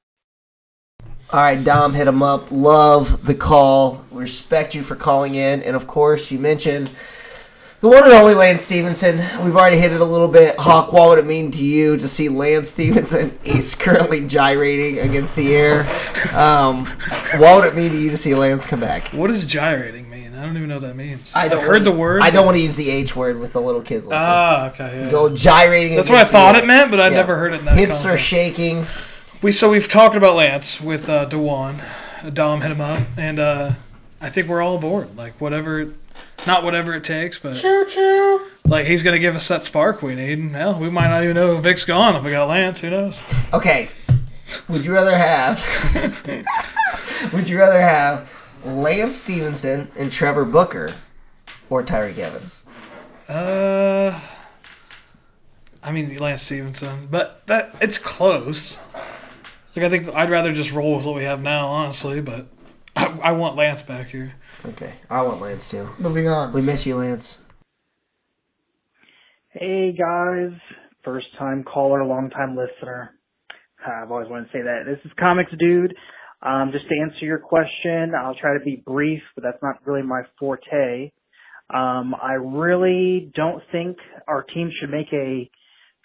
All right, Dom, hit him up. Love the call. Respect you for calling in. And of course, you mentioned the one and only Lance Stephenson. We've already hit it a little bit. Hawk, what would it mean to you to see Lance Stephenson? He's currently gyrating against the air. Um, what would it mean to you to see Lance come back? What does gyrating mean? I don't even know what that means. I don't I've heard wanna- the word. I don't want to use the H word with the little kids. listening. Ah, okay. Yeah. Go gyrating. That's what I thought it meant, but I Yeah. never heard it in that Hips are shaking. We so we've talked about Lance with uh, Dewan. Dom hit him up, and uh, I think we're all aboard. Like whatever, not whatever it takes, but Choo choo. like he's gonna give us that spark we need. And hell, we might not even know Vic's gone if we got Lance. Who knows? Okay. Would you rather have? would you rather have Lance Stephenson and Trevor Booker, or Tyreke Evans? Uh, I mean Lance Stephenson, but that it's close. Like I think I'd rather just roll with what we have now, honestly. But I, I want Lance back here. Okay, I want Lance too. Moving on. We miss you, Lance. Hey guys, first time caller, long time listener. I've always wanted to say that. This is Comics Dude. Um, just to answer your question, I'll try to be brief, but that's not really my forte. Um, I really don't think our team should make a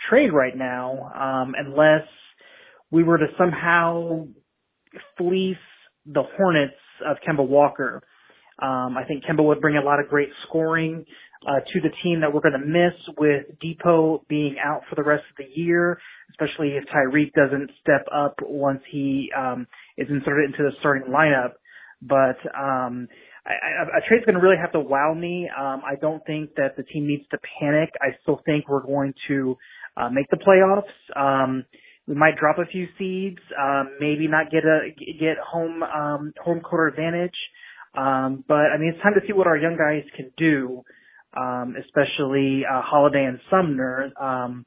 trade right now, um, unless we were to somehow fleece the Hornets of Kemba Walker. Um, I think Kemba would bring a lot of great scoring uh, to the team that we're going to miss with Dipo being out for the rest of the year, especially if Tyreke doesn't step up once he um, is inserted into the starting lineup. But um, I, I, a trade's going to really have to wow me. Um, I don't think that the team needs to panic. I still think we're going to uh, make the playoffs. Um, we might drop a few seeds, um, maybe not get a get home um, home court advantage. Um, but I mean, it's time to see what our young guys can do, um, especially uh, Holiday and Sumner. Um,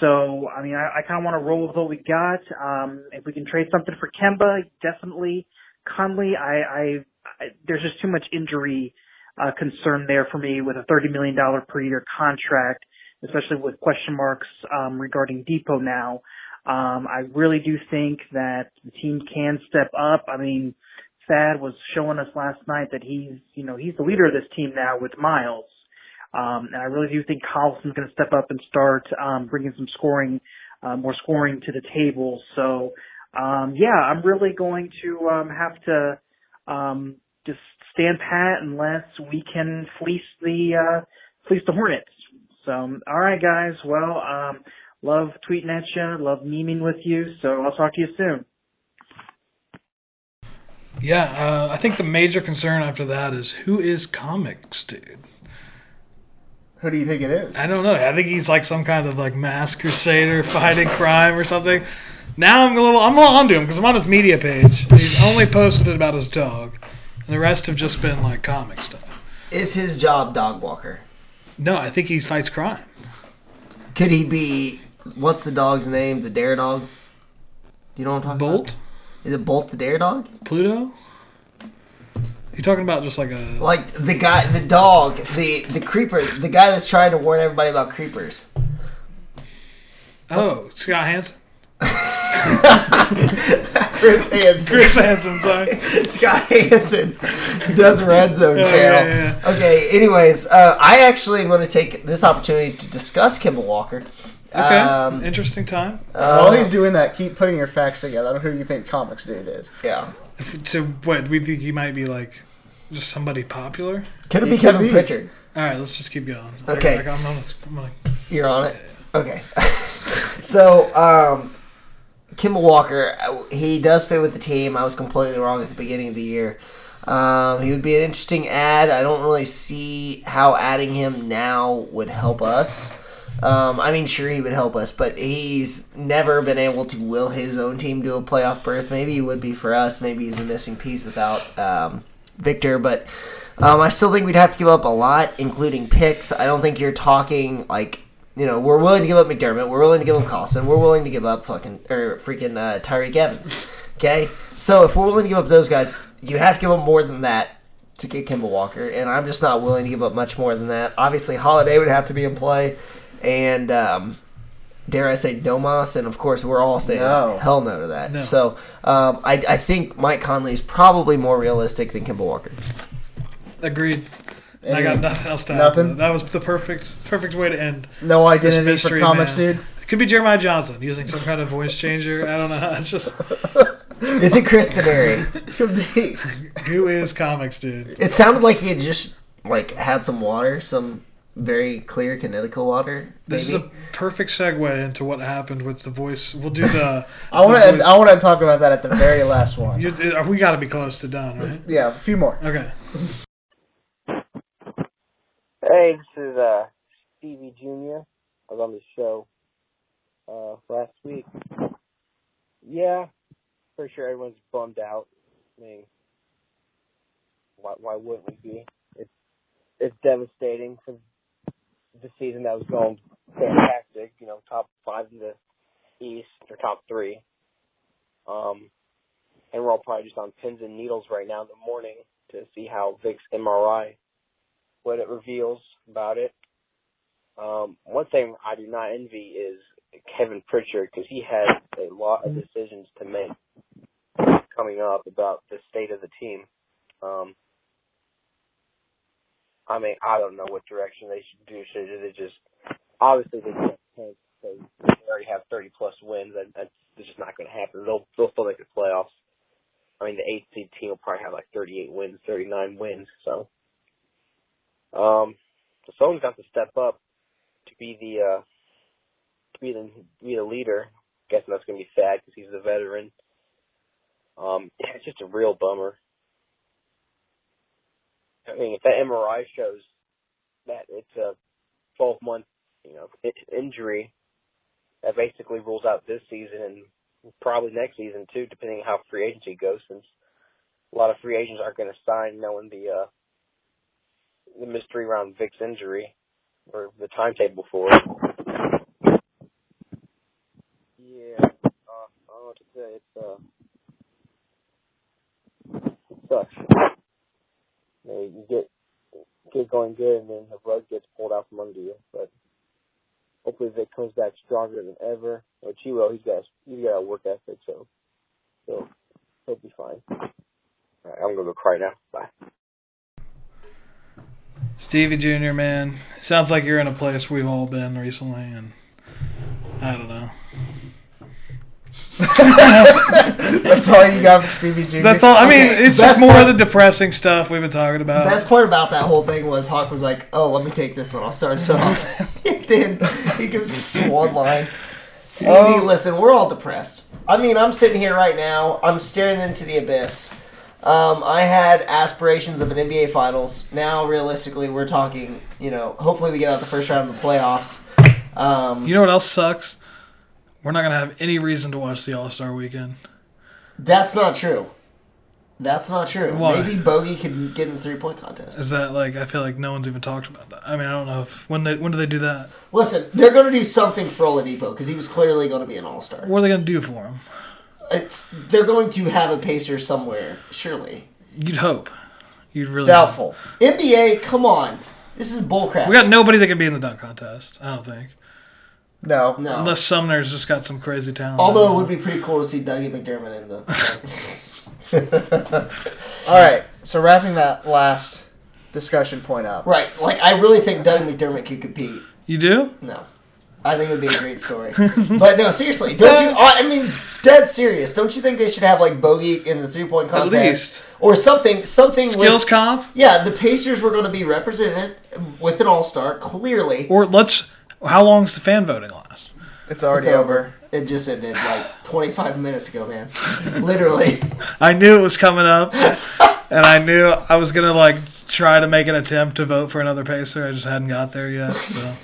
so I mean, I, I kind of want to roll with what we got. Um, if we can trade something for Kemba, definitely. Conley, I, I, I there's just too much injury uh, concern there for me with a thirty million dollar per year contract, especially with question marks um, regarding Dipo now. Um, I really do think that the team can step up. I mean, Thad was showing us last night that he's, you know, he's the leader of this team now with Myles. Um, and I really do think Collison's going to step up and start um, bringing some scoring, uh, more scoring to the table. So, um, yeah, I'm really going to um, have to um, just stand pat unless we can fleece the uh, fleece the Hornets. So, all right, guys. Well, um, love tweeting at you, love memeing with you. So I'll talk to you soon. Yeah, uh, I think the major concern after that is who is comics, dude. Who do you think it is? I don't know. I think he's like some kind of like mass crusader fighting crime or something. Now I'm a little I'm a little onto him because I'm on his media page. He's only posted it about his dog, and the rest have just been like comic stuff. Is his job dog walker? No, I think he fights crime. Could he be? What's the dog's name? The Dare Dog. You know what I'm talking Bolt? about? Is it Bolt the Dare Dog? Pluto? You're talking about just like a Like the guy, the dog, the the creeper, the guy that's trying to warn everybody about creepers. oh Scott Hanson? Chris Hansen. Chris Hansen, sorry. Scott Hanson He does Red Zone Yeah, channel. yeah, Okay. Anyways, uh, I actually am going to take this opportunity to discuss Kemba Walker. Okay. Um, Interesting time. While he's doing that, keep putting your facts together. I don't know who you think Comics Dude is. Yeah. So what? We think he might be like just somebody popular. Could it He be could Kevin be. Pritchard? All right, let's just keep going. Okay. Like, I'm, on, I'm like, You're on it. Okay. so, um, Kemba Walker, uh, he does fit with the team. I was completely wrong at the beginning of the year. Um, he would be an interesting ad. I don't really see how adding him now would help us. Um, I mean, sure, he would help us, but he's never been able to will his own team to a playoff berth. Maybe he would be for us. Maybe he's a missing piece without um, Victor, but um, I still think we'd have to give up a lot, including picks. I don't think you're talking like you know we're willing to give up McDermott, we're willing to give up Collison, we're willing to give up fucking or freaking uh, Tyreke Evans. Okay, so if we're willing to give up those guys, you have to give up more than that to get Kemba Walker, and I'm just not willing to give up much more than that. Obviously, Holiday would have to be in play, and um, dare I say Domas, and of course we're all saying No. hell no to that. No. So um, I, I think Mike Conley is probably more realistic than Kemba Walker. agreed. And I got nothing else to add. Nothing? to that. That was the perfect perfect way to end. No this identity for Comics man. Dude. It could be Jeremiah Johnson using some kind of voice changer. I don't know. It's just Is it Chris Denari? Could be. who is comics, dude? It sounded like he had just like had some water, some very clear Connecticut water. This maybe. is a perfect segue into what happened with the voice. We'll do the. I want to. I want to talk about that at the very last one. You, uh, we got to be close to done, right? Yeah, a few more. Okay. Hey, this is uh, Stevie Jr. I was on the show uh, last week. Yeah, pretty sure everyone's bummed out. I mean, why, why wouldn't we be? It's it's devastating for the season that was going fantastic. You know, top five in the East or top three. Um, and we're all probably just on pins and needles right now in the morning to see how Vic's MRI what it reveals about it. Um, one thing I do not envy is Kevin Pritchard because he has a lot of decisions to make coming up about the state of the team. Um, I mean, I don't know what direction they should do. Should they just obviously they can't they already have 30 plus wins. That, that's just not going to happen. They'll they'll still make the playoffs. I mean, the eighth seed team will probably have like 38 wins, 39 wins. So, um, so someone's got to step up to be the uh, to be the be the leader. guessing that's going to be Thad because he's the veteran. Um, yeah, it's just a real bummer. I mean, if that MRI shows that it's a 12 month, you know, injury, that basically rules out this season and probably next season too, depending on how free agency goes. Since a lot of free agents aren't going to sign knowing the uh, the mystery around Vic's injury or the timetable for it. Yeah, uh, I don't know what to say. It's uh, it sucks. You, know, you get get going good, and then the rug gets pulled out from under you. But hopefully, Vic comes back stronger than ever. Which he will. He's got he's got a work ethic, so so he'll be fine. All right, I'm gonna go cry now. Bye. Stevie Jr., man. Sounds like you're in a place we've all been recently, and I don't know. That's all you got for Stevie Jr. That's all. I mean, Okay, it's best just more part- of the depressing stuff we've been talking about. Best part about that whole thing was Hawk was like, "Oh, let me take this one. I'll start it off." and then he gives this one line. Stevie, Oh. listen, we're all depressed. I mean, I'm sitting here right now. I'm staring into the abyss. Um, I had aspirations of an NBA Finals. Now, realistically, we're talking. You know, hopefully, we get out the first round of the playoffs. Um, You know what else sucks? We're not gonna have any reason to watch the All Star Weekend. that's not true. That's not true. Why? Maybe Bogey could get in the three point contest. Is that like I feel like no one's even talked about that. I mean, I don't know if when they when do they do that? Listen, they're going to do something for Oladipo because he was clearly going to be an All Star. What are they gonna do for him? It's they're going to have a pacer somewhere, surely. You'd hope. You'd really Doubtful. NBA, come on, this is bullcrap. We got nobody that could be in the dunk contest. I don't think. No, no. Unless Sumner's just got some crazy talent. Although it would be pretty cool to see Dougie McDermott in the. All right, so wrapping that last discussion point up. right, like I really think Dougie McDermott could compete. You do? No. I think it would be a great story. but no, seriously, don't you? I mean, dead serious. Don't you think they should have like bogey in the three point contest least. or something? Something Skills with, comp? Yeah, the Pacers were going to be represented with an All Star. Clearly, Or let's. How long long's the fan voting last? It's already It's over. It just ended like 25 minutes ago, man. Literally. I knew it was coming up, and I knew I was gonna like try to make an attempt to vote for another pacer. I just hadn't got there yet, so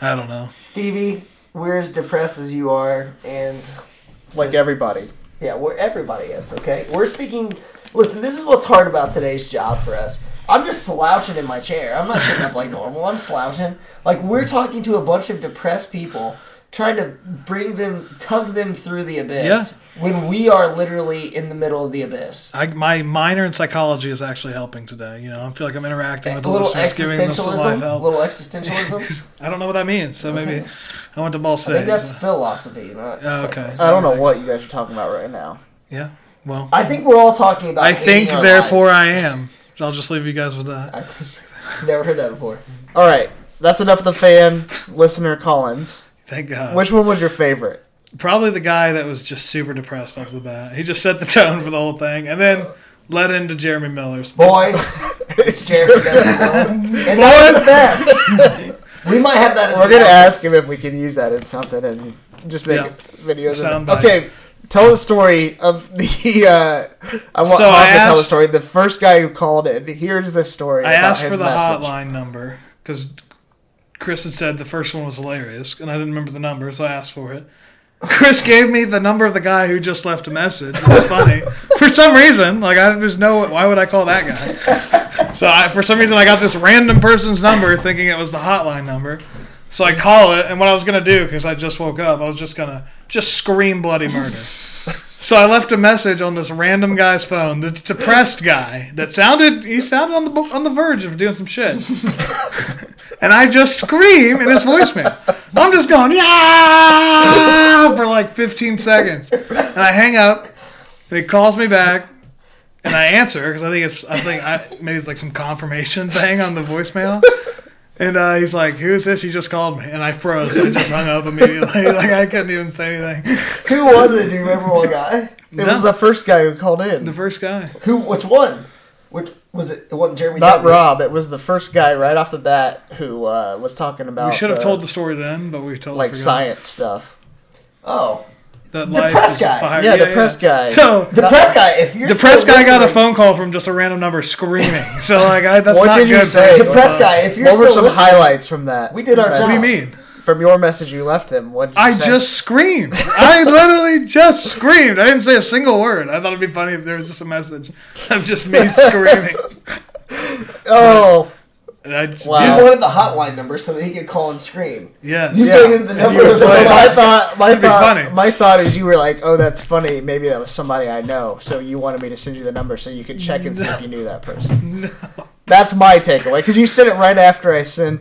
I don't know. Stevie, we're as depressed as you are, and Like just- everybody. Yeah, we're everybody is okay. We're speaking. Listen, this is what's hard about today's job for us. I'm just slouching in my chair. I'm not sitting up like normal. I'm slouching. Like we're talking to a bunch of depressed people, trying to bring them, tug them through the abyss. Yeah. When we are literally in the middle of the abyss. I, my minor in psychology is actually helping today. You know, I feel like I'm interacting with A the little listeners, giving them some life existentialism. help. little existentialism. I don't know what that means, so maybe I went to Ball State. I think that's so- philosophy, not. Oh, okay. I don't know what you guys are talking about right now. Yeah. Well, I think we're all talking about. I think, our therefore, lives. I am. I'll just leave you guys with that. Never heard that before. All right, that's enough of the fan listener Collins. Thank God. Which one was your favorite? Probably the guy that was just super depressed off the bat. He just set the tone for the whole thing, and then led into Jeremy Miller's. Boys, it's Jeremy Miller. and that was the best. we might have that as We're gonna ask him if we can use that in something and just make Yeah. videos. Of Sound. Okay, tell the story of the. Uh, I want So to tell the story. The first guy who called in. Here's the story. I asked for the message. hotline number because Chris had said the first one was hilarious, and I didn't remember the number, so I asked for it. Chris gave me the number of the guy who just left a message. It was funny for some reason. Like I there's no why would I call that guy? So I, for some reason I got this random person's number, thinking it was the hotline number. So I call it, and what I was gonna do because I just woke up, I was just gonna just scream bloody murder. So I left a message on this random guy's phone, this depressed guy that sounded he sounded on the on the verge of doing some shit. and I just scream in his voicemail. I'm just going yeah for like 15 seconds, and I hang up, and he calls me back, and I answer because I think it's I think I, maybe it's like some confirmation thing on the voicemail. And uh, he's like, "Who's this? You just called me," and I froze. I just hung up immediately. Like I couldn't even say anything. Who was it? Do you remember what guy? It was the first guy who called in. The first guy. Who? Which one? Which was it? It wasn't Jeremy. Not W. Rob. It was the first guy right off the bat who uh, was talking about. we should have uh, told the story then, but we totally like forgot. science stuff. Oh, That The life press guy. fire- Yeah, the press guy. So the press guy. If you're the press guy got a phone call from just a random number screaming. So like, I, that's what not did you good. say? The press uh, guy, if you're what were some listening, highlights from that? we did our message? What do you mean? From your message you left him, what did you I say? just screamed. I literally just screamed. I didn't say a single word. I thought it'd be funny if there was just a message of just me screaming. Oh, And I just, Wow. You wanted the hotline number so that he could call and scream. Yes. You Yeah. gave him the And number you of the replied, my last thought, my That'd be thought, funny. my thought is you were like, "Oh, that's funny. Maybe that was somebody I know." So you wanted me to send you the number so you could check and see if you knew that person. No. That's my takeaway because you sent it right after I sent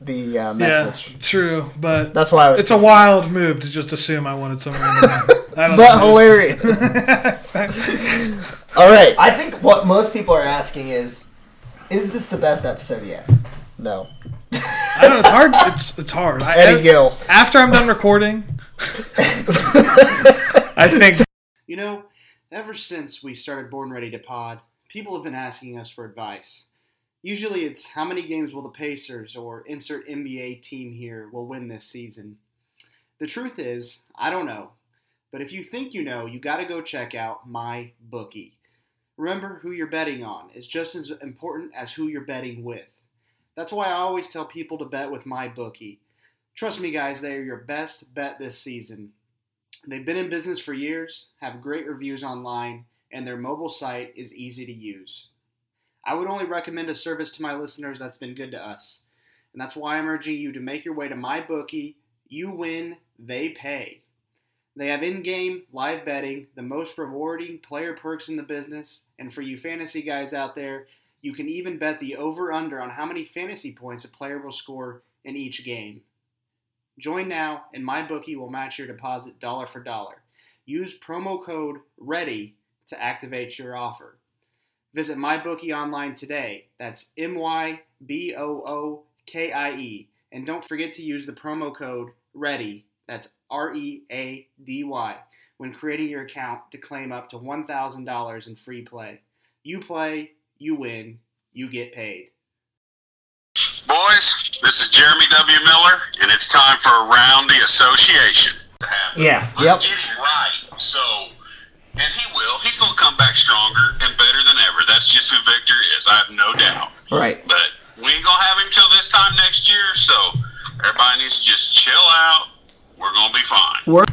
the uh, message. Yeah, true, but That's why I was. it's a wild move to just assume I wanted some random number. I don't but know. hilarious. All right. I think what most people are asking is, is this the best episode yet? No. I don't know. It's hard. It's, it's hard. I, Eddie Gill. After I'm done recording, I think You know, ever since we started Born Ready to Pod, people have been asking us for advice. Usually it's how many games will the Pacers or insert NBA team here will win this season. The truth is, I don't know. But if you think you know, you got to go check out my bookie. Remember, who you're betting on is just as important as who you're betting with. That's why I always tell people to bet with my bookie. Trust me, guys, they are your best bet this season. They've been in business for years, have great reviews online, and their mobile site is easy to use. I would only recommend a service to my listeners that's been good to us. And that's why I'm urging you to make your way to my bookie. You win, they pay. They have in game live betting, the most rewarding player perks in the business, and for you fantasy guys out there, you can even bet the over under on how many fantasy points a player will score in each game. Join now, and my bookie will match your deposit dollar for dollar. Use promo code READY to activate your offer. Visit MyBookie online today. That's M Y B O O K I E. And don't forget to use the promo code READY, that's R E A D Y, when creating your account to claim up to $1,000 in free play. You play, you win, you get paid. Boys, this is Jeremy W. Miller, and it's time for a round the association. Yeah. Let's Yep. get him right. So, and he will. He's going to come back stronger and better than ever. That's just who Victor is. I have no doubt. Right. But we ain't going to have him till this time next year, so everybody needs to just chill out. We're going to be fine. We're-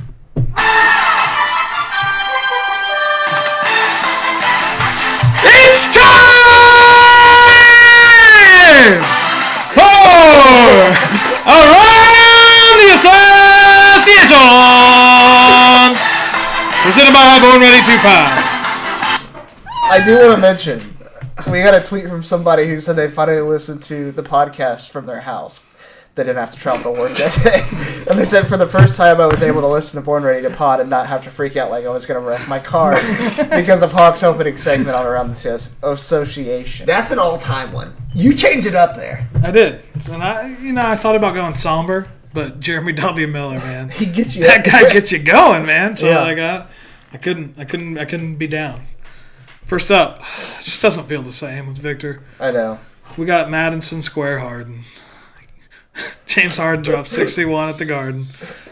It's time for Around the Association! Presented by Born Ready to Pod. I do want to mention we got a tweet from somebody who said they finally listened to the podcast from their house. They didn't have to travel to work that day. and they said for the first time I was able to listen to Born Ready to Pod and not have to freak out like I was going to wreck my car because of Hawk's opening segment on Around the Associ- Association. That's an all-time one. You changed it up there. I did. And I, you know, I thought about going somber, but Jeremy W. Miller, man, he gets you. That guy gets you going, man. So Yeah. like, I, I couldn't, I couldn't, I couldn't be down. First up, it just doesn't feel the same with Victor. I know. We got Madison Square Harden. James Harden dropped 61 at the Garden.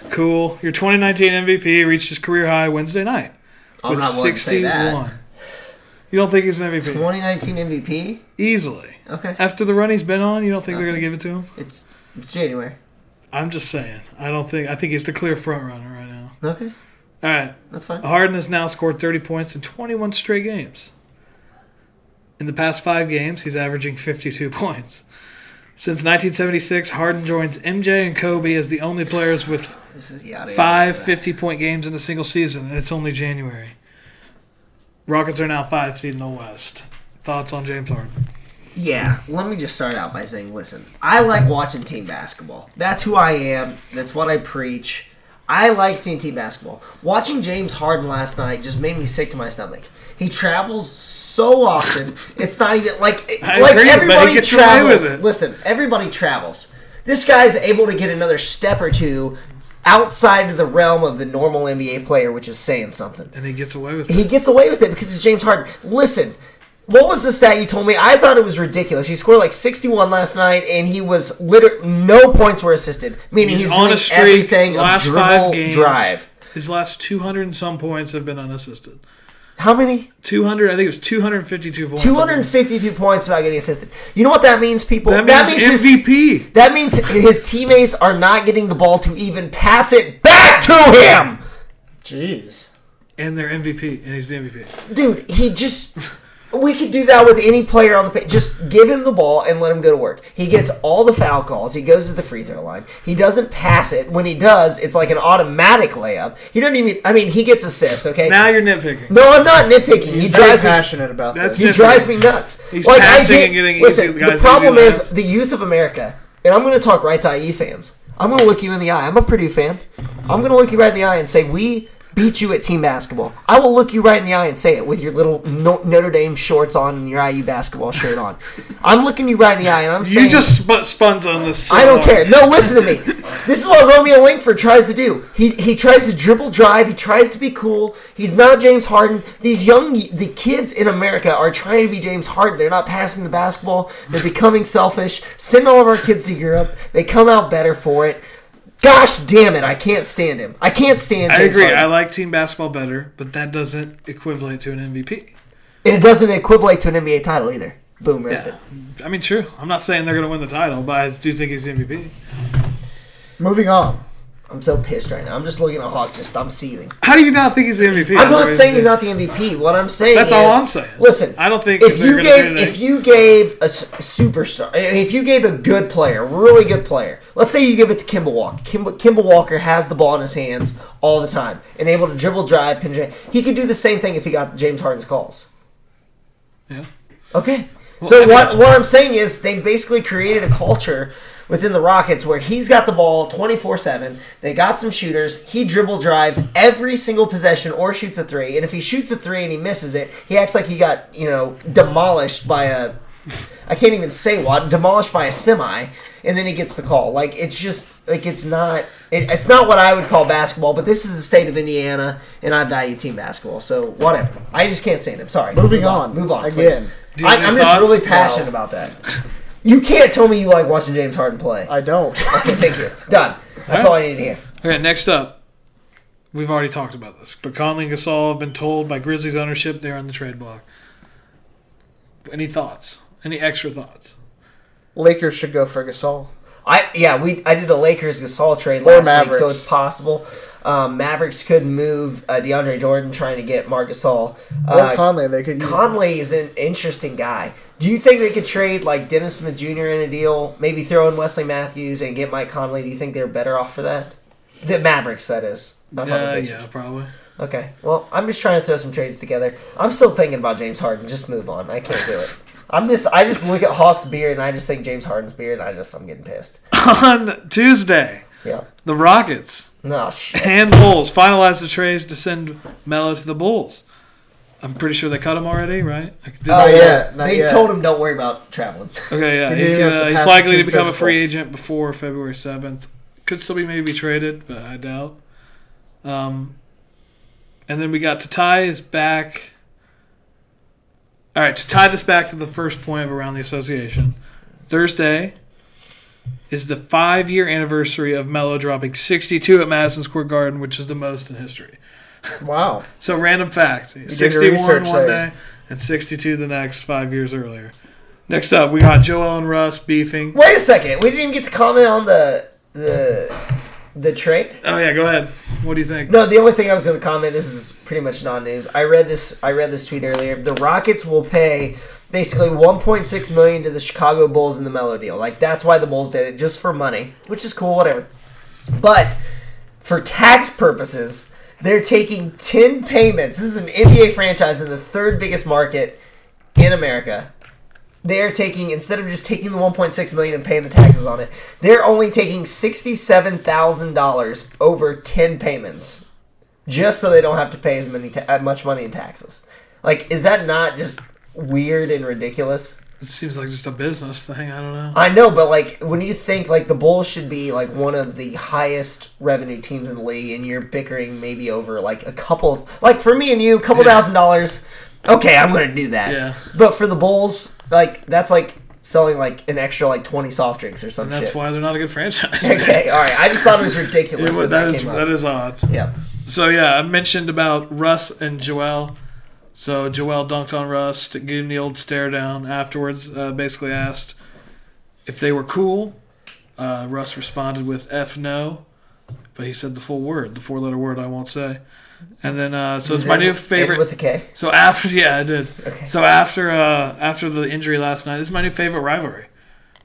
Cool. Your 2019 MVP reached his career high Wednesday night. I'm with not willing to say that. You don't think he's an MVP? 2019 MVP? Easily. Okay. After the run he's been on, you don't think they're going to give it to him? It's it's January. I'm just saying. I don't think. I think he's the clear front runner right now. Okay. All right. That's fine. Harden has now scored 30 points in 21 straight games. In the past five games, he's averaging 52 points. Since 1976, Harden joins MJ and Kobe as the only players with This is yada, yada, five 50 point games in a single season, and it's only January. Rockets are now five seed in the West. Thoughts on James Harden? Yeah, let me just start out by saying, listen, I like watching team basketball. That's who I am. That's what I preach. I like seeing team basketball. Watching James Harden last night just made me sick to my stomach. He travels so often. it's not even like I like agree, everybody travels. Listen, everybody travels. This guy's able to get another step or two outside of the realm of the normal NBA player, which is saying something. And he gets away with it. He gets away with it because it's James Harden. Listen, what was the stat you told me? I thought it was ridiculous. He scored like 61 last night, and he was literally no points were assisted, meaning he's, He's, on a streak. everything last of five dribble, games, drive. His last 200 and some points have been unassisted. How many? 200. I think it was 252 points. 252 points without getting assisted. You know what that means, people? That means his- MVP. that means his teammates are not getting the ball to even pass it back to him. Jeez. And they're MVP, and he's the MVP. Dude, he just. We could do that with any player on the pitch. Just give him the ball and let him go to work. He gets all the foul calls. He goes to the free throw line. He doesn't pass it. When he does, it's like an automatic layup. He doesn't even. I mean, he gets assists. Okay. Now you're nitpicking. No, I'm not nitpicking. he He's very drives me passionate about That's he drives me nuts. He's like, passing I get, and getting listen, easy- the problem is layups. the youth of America, and I'm going to talk right to IE fans. I'm going to look you in the eye. I'm a Purdue fan. I'm going to look you right in the eye and say we beat you at team basketball. I will look you right in the eye and say it with your little no- Notre Dame shorts on and your IU basketball shirt on. I'm looking you right in the eye and I'm saying You just sp- spuns on this. so I don't hard. care. No, listen to me. This is what Romeo Langford tries to do. He he tries to dribble drive. He tries to be cool. He's not James Harden. These young the kids in America are trying to be James Harden. They're not passing the basketball. They're becoming selfish. Send all of our kids to Europe. They come out better for it. Gosh damn it! I can't stand him. I can't stand. Him I agree. Harden. I like team basketball better, but that doesn't equivalent to an MVP. and it doesn't equate to an NBA title either. Boom, roasted. I mean, true. I'm not saying they're going to win the title, but I do think he's the MVP. Moving on. I'm so pissed right now. I'm just looking at Hawks. Just I'm seething. How do you not think he's the MVP? I'm not saying he's not the MVP. What I'm saying That's is, all I'm saying. Listen, I don't think if you gave if you gave a superstar, if you gave a good player, really good player, let's say you give it to Kemba Walker. Kemba, Kemba Walker has the ball in his hands all the time and able to dribble, drive, penetrate. He could do the same thing if he got James Harden's calls. Yeah. Okay. Well, so I mean- what what I'm saying is they basically created a culture within the Rockets where he's got the ball 24/7. They got some shooters. He dribble drives every single possession or shoots a three. And if he shoots a three and he misses it, he acts like he got, you know, demolished by a I can't even say what demolished by a semi, and then he gets the call. Like it's just like it's not it, it's not what I would call basketball. But this is the state of Indiana, and I value team basketball. So whatever. I just can't stand him. Sorry. Moving Move on. Move on. Again. Please. Do you have I, any I'm just really passionate No. about that. You can't tell me you like watching James Harden play. I don't. Okay, thank you. Done. That's all I need to hear. Okay, next up. We've already talked about this, but Conley and Gasol have been told by Grizzlies ownership they're on the trade block. Any thoughts? Any extra thoughts? Lakers should go for Gasol. I yeah, we I did a Lakers Gasol trade Or last week, so it's possible. Um, Mavericks could move uh, DeAndre Jordan trying to get Marc Gasol. Or Uh, Conley, they could. Conley is an interesting guy. Do you think they could trade like Dennis Smith Jr. in a deal? Maybe throw in Wesley Matthews and get Mike Conley. Do you think they're better off for that? The Mavericks, that is. Not Uh, yeah, probably. Okay. Well, I'm just trying to throw some trades together. I'm still thinking about James Harden. Just move on. I can't do it. I'm just I just look at Hawks beard and I just think James Harden's beard and I just I'm getting pissed. On Tuesday, Yeah. the Rockets No shit. and Bulls finalize the trades to send Melo to the Bulls. I'm pretty sure they cut him already, right? Oh they- yeah, they told him don't worry about traveling. Okay, yeah, He he can, uh, he's likely to team become a free agent before February seventh. Could still be maybe traded, but I doubt. Um, and then we got Tatai is back. All right, to tie this back to the first point of around the association, Thursday is the five-year anniversary of Melo dropping 62 at Madison Square Garden, which is the most in history. Wow. So random fact: 61 research one there. day and 62 the next five years earlier. Next up, we got Joel and Russ beefing. Wait a second. We didn't even get to comment on the the the trade. Oh yeah, go ahead. What do you think? No, the only thing I was going to comment. This is pretty much non-news. I read this. I read this tweet earlier. The Rockets will pay basically 1.6 million to the Chicago Bulls in the Melo deal. Like that's why the Bulls did it, just for money, which is cool. Whatever. But for tax purposes, they're taking 10 payments. This is an NBA franchise in the third biggest market in America. They're taking instead of just taking the 1.6 million and paying the taxes on it, they're only taking $67,000 over 10 payments just so they don't have to pay as many ta- uh, much money in taxes. Like is that not just weird and ridiculous? It seems like just a business thing. I don't know. I know, but like when you think like the Bulls should be like one of the highest revenue teams in the league, and you're bickering maybe over like a couple, like for me and you, a couple thousand dollars. Okay, I'm gonna do that. Yeah. But for the Bulls, like that's like selling like an extra like 20 soft drinks or something. That's shit. why they're not a good franchise. okay, all right. I just thought it was ridiculous. Yeah, that, that that is came up. that is odd. Yeah. So yeah, I mentioned about Russ and Joel. So Joel dunked on Russ gave him the old stare down. Afterwards, uh, basically asked if they were cool. Uh, Russ responded with "f no," but he said the full word, the four letter word I won't say. And then uh, so it's my new favorite with a K? So after yeah, I did. Okay. So after uh, after the injury last night, this is my new favorite rivalry.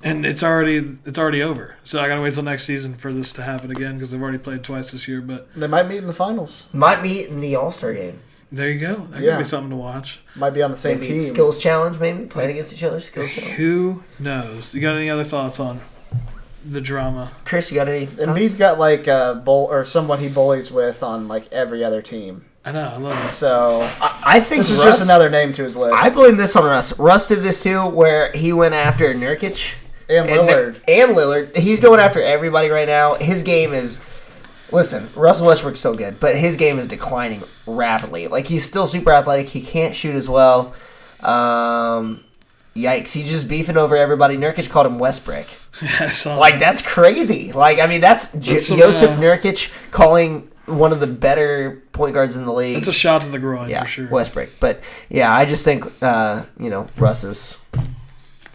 And it's already it's already over, so I gotta wait till next season for this to happen again because they've already played twice this year. But They might meet in the finals. Might meet in the All Star game. there you go. That Yeah. could be something to watch. Might be on the same Maybe team. skills challenge, maybe playing against each other. Skills challenge. Who knows? You got any other thoughts on the drama? Chris, you got any? Embiid's got like a bull or someone he bullies with on like every other team. I know. I love it. So I, I think this is Russ- just another name to his list. I blame this on Russ. Russ did this too, where he went after Nurkic And Lillard. and Lillard. He's going after everybody right now. His game is. Listen, Russell Westbrook's still good, but his game is declining rapidly. Like he's still super athletic. He can't shoot as well. Um, yikes! He's just beefing over everybody. Nurkic called him Westbrook. Like that. that's crazy. Like I mean, that's, That's some, Joseph uh, Nurkic calling one of the better point guards in the league. That's a shot to the groin yeah, for sure. Westbrook. But yeah, I just think uh, you know Russ is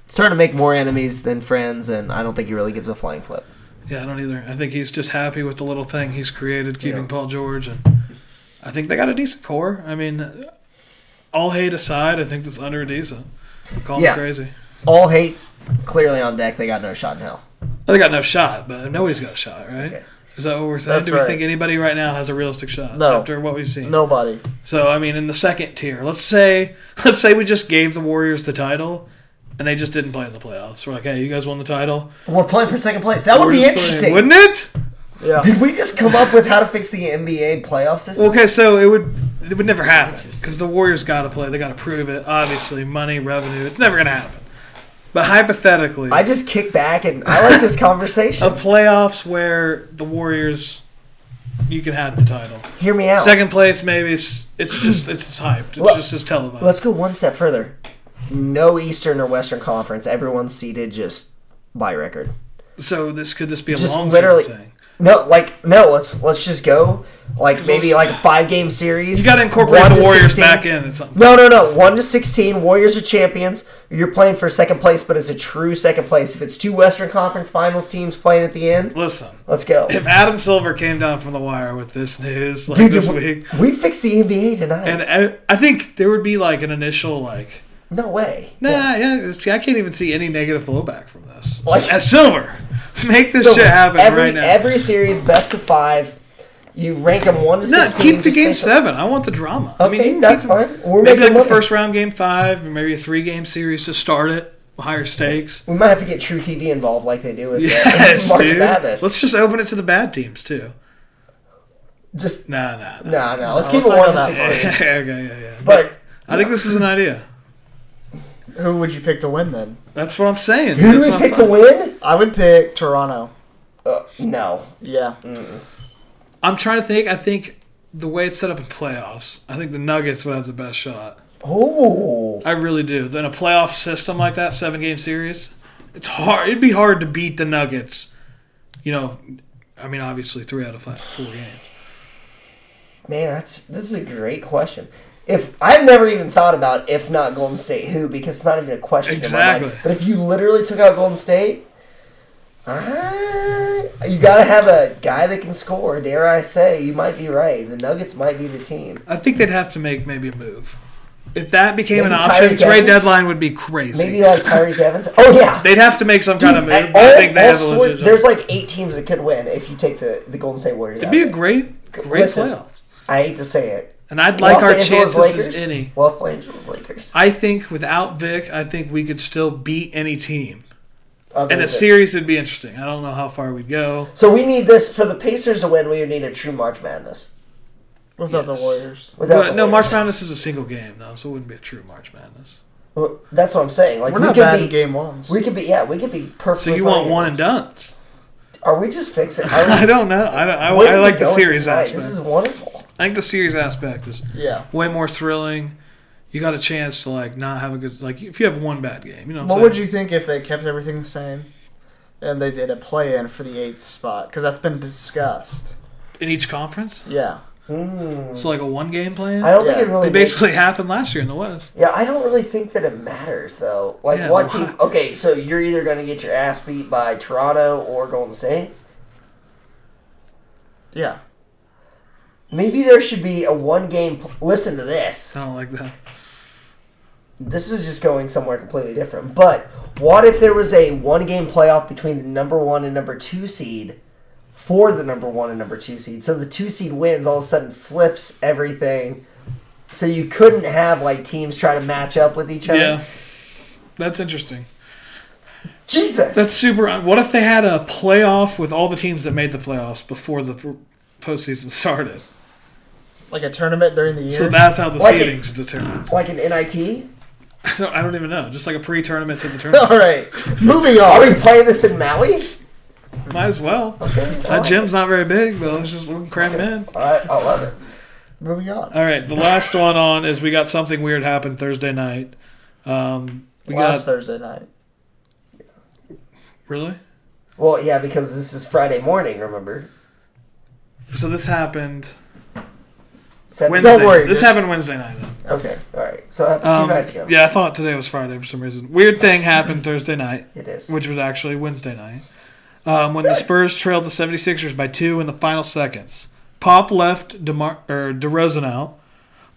starting to make more enemies than friends, and I don't think he really gives a flying flip. Yeah, I don't either. I think he's just happy with the little thing he's created, keeping Yeah. Paul George, and I think they got a decent core. I mean, all hate aside, I think that's under a decent. Call Yeah. crazy. All hate clearly on deck. They got no shot in hell. They got no shot, but nobody's got a shot, right? Is that what we're saying? That's Do we right. think anybody right now has a realistic shot No. after what we've seen? Nobody. So I mean, in the second tier, let's say let's say we just gave the Warriors the title, and they just didn't play in the playoffs. We're like, hey, you guys won the title. We're playing for second place. That would We're be just playing- interesting, wouldn't it? Yeah. Did we just come up with how to fix the NBA playoff system? Okay, so it would it would never happen because the Warriors got to play. They got to prove it. Obviously, money, revenue. It's never gonna happen. But hypothetically, I just kick back and I like this conversation. a playoffs where the Warriors, you can have the title. Hear me out. Second place, maybe it's, it's just it's hyped. It's Well, just as televised. Let's go one step further. No Eastern or Western Conference. Everyone's seated just by record. So this could this be a Just long literally. thing? No, like no. Let's let's just go like maybe like a five game series. You got to incorporate the Warriors 16. back in. No, no, no. One to sixteen. Warriors are champions. You're playing for second place, but it's a true second place. If it's two Western Conference Finals teams playing at the end, Listen, let's go. if Adam Silver came down from the wire with this news like Dude, this we, week, we fixed the NBA tonight. and I, I think there would be like an initial like. No way. Nah, yeah, I can't even see any negative blowback from this. Like- As Silver, make this So shit happen every, right now. Every series, best of five. You rank them one to no, keep the game on- seven. I want the drama. I mean, Okay, you can that's keep- fine. We're maybe like the first round, game five, or maybe a three game series to start it. Higher stakes. We might have to get truTV involved, like they do with uh, Yes, March dude. Madness. Let's just open it to the bad teams too. Just nah, nah, nah, nah. Let's keep it one to sixteen. okay, yeah, yeah. But I think this is an idea. Who would you pick to win then? That's what I'm saying. who do That's we pick to win? I would pick Toronto. Uh, no. Yeah. I'm trying to think. I think the way it's set up in playoffs, I think the Nuggets would have the best shot. Oh. I really do. In a playoff system like that, seven game series, it's hard. It'd be hard to beat the Nuggets. You know, I mean, obviously three out of five, four games. Man, that's this is a great question. If I've never even thought about if not Golden State, who because it's not even a question in my mind. But if you literally took out Golden State, uh, you got to have a guy that can score. Dare I say, you might be right. The Nuggets might be the team. I think they'd have to make maybe a move. If that became an option, Tyreke trade Evans? deadline would be crazy. Maybe like Tyreke Evans. Oh yeah, They'd have to make some kind of move. but I all- think they all have a legit. There's like eight teams that could win if you take the the Golden State Warriors. It'd be a great, great Listen, playoff. I hate to say it. And I'd like Los our Angeles chances Lakers, as any. Los Angeles Lakers. I think without Vic, I think we could still beat any team. Other And a than- series would be interesting. I don't know how far we'd go. So we need this for the Pacers to win. We would need a true March Madness. Without Yes. the Warriors. Without But the no, March Madness is a single game, though, so it wouldn't be a true March Madness. Well, that's what I'm saying. Like We're we not could bad be, in game ones. We could be. Yeah, we could be perfect. So perfectly. you want one and done's? Are we just fixing? Are I don't know. I, don't, I, I like the series this aspect. This is wonderful. I think the series aspect is Yeah. way more thrilling. You got a chance to like not have a good like if you have one bad game, you know. What, What would you think if they kept everything the same and they did a play in for the eighth spot? Because that's been discussed. in each conference? Yeah. Hmm. So like a one game plan. I don't think it really. It makes- basically happened last year in the West. Yeah, I don't really think that it matters though. Like Yeah, what team? Okay, so you're either going to get your ass beat by Toronto or Golden State. Yeah. Maybe there should be a one game. Listen to this. I don't like that. This is just going somewhere completely different. But what if there was a one game playoff between the number one and number two seed for the number one and number two seed? So the two seed wins, all of a sudden flips everything. So you couldn't have like teams try to match up with each other. Yeah, that's interesting. Jesus. That's super. What if they had a playoff with all the teams that made the playoffs before the postseason started? Like a tournament during the year. So that's how the Like it- seedings determined. like an NIT. I don't, I don't even know. Just like a pre-tournament to the tournament. All right. Moving on. Are we playing this in Maui? Might as well. Okay. That gym's not very big, but let's just cram it in. All right, I love it. Moving on. All right, the last one on is we got something weird happen Thursday night. Um, we Last got Thursday night. really. Well, yeah, because this is Friday morning. Remember? So this happened Seven- Wednesday. Don't worry. This just- happened Wednesday night. Then. Okay. All right. So it happened Um, two nights ago. Yeah, I thought today was Friday for some reason. Weird thing happened Thursday night. It is. Which was actually Wednesday night. Um, when the Spurs trailed the 76ers by two in the final seconds. Pop left DeMar- or DeRozan out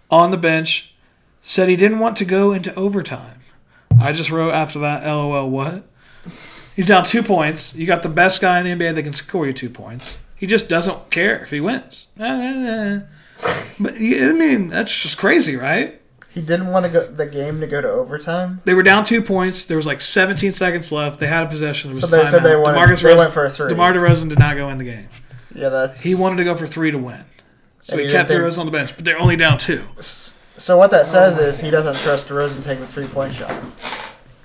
on the bench, said he didn't want to go into overtime. I just wrote after that, LOL, what? He's down two points. You got the best guy in the NBA that can score you two points. He just doesn't care if he wins. But I mean, that's just crazy, right? He didn't want to go the game to go to overtime. They were down two points. There was like 17 seconds left. They had a possession. There was So they said they wanted- DeMarcus they Rosen- went for a three. DeMar DeRozan did not go in the game. Yeah, that's He wanted to go for three to win. So he kept think- DeRozan on the bench, but they're only down two. So what that says is he doesn't trust DeRozan taking the three point shot.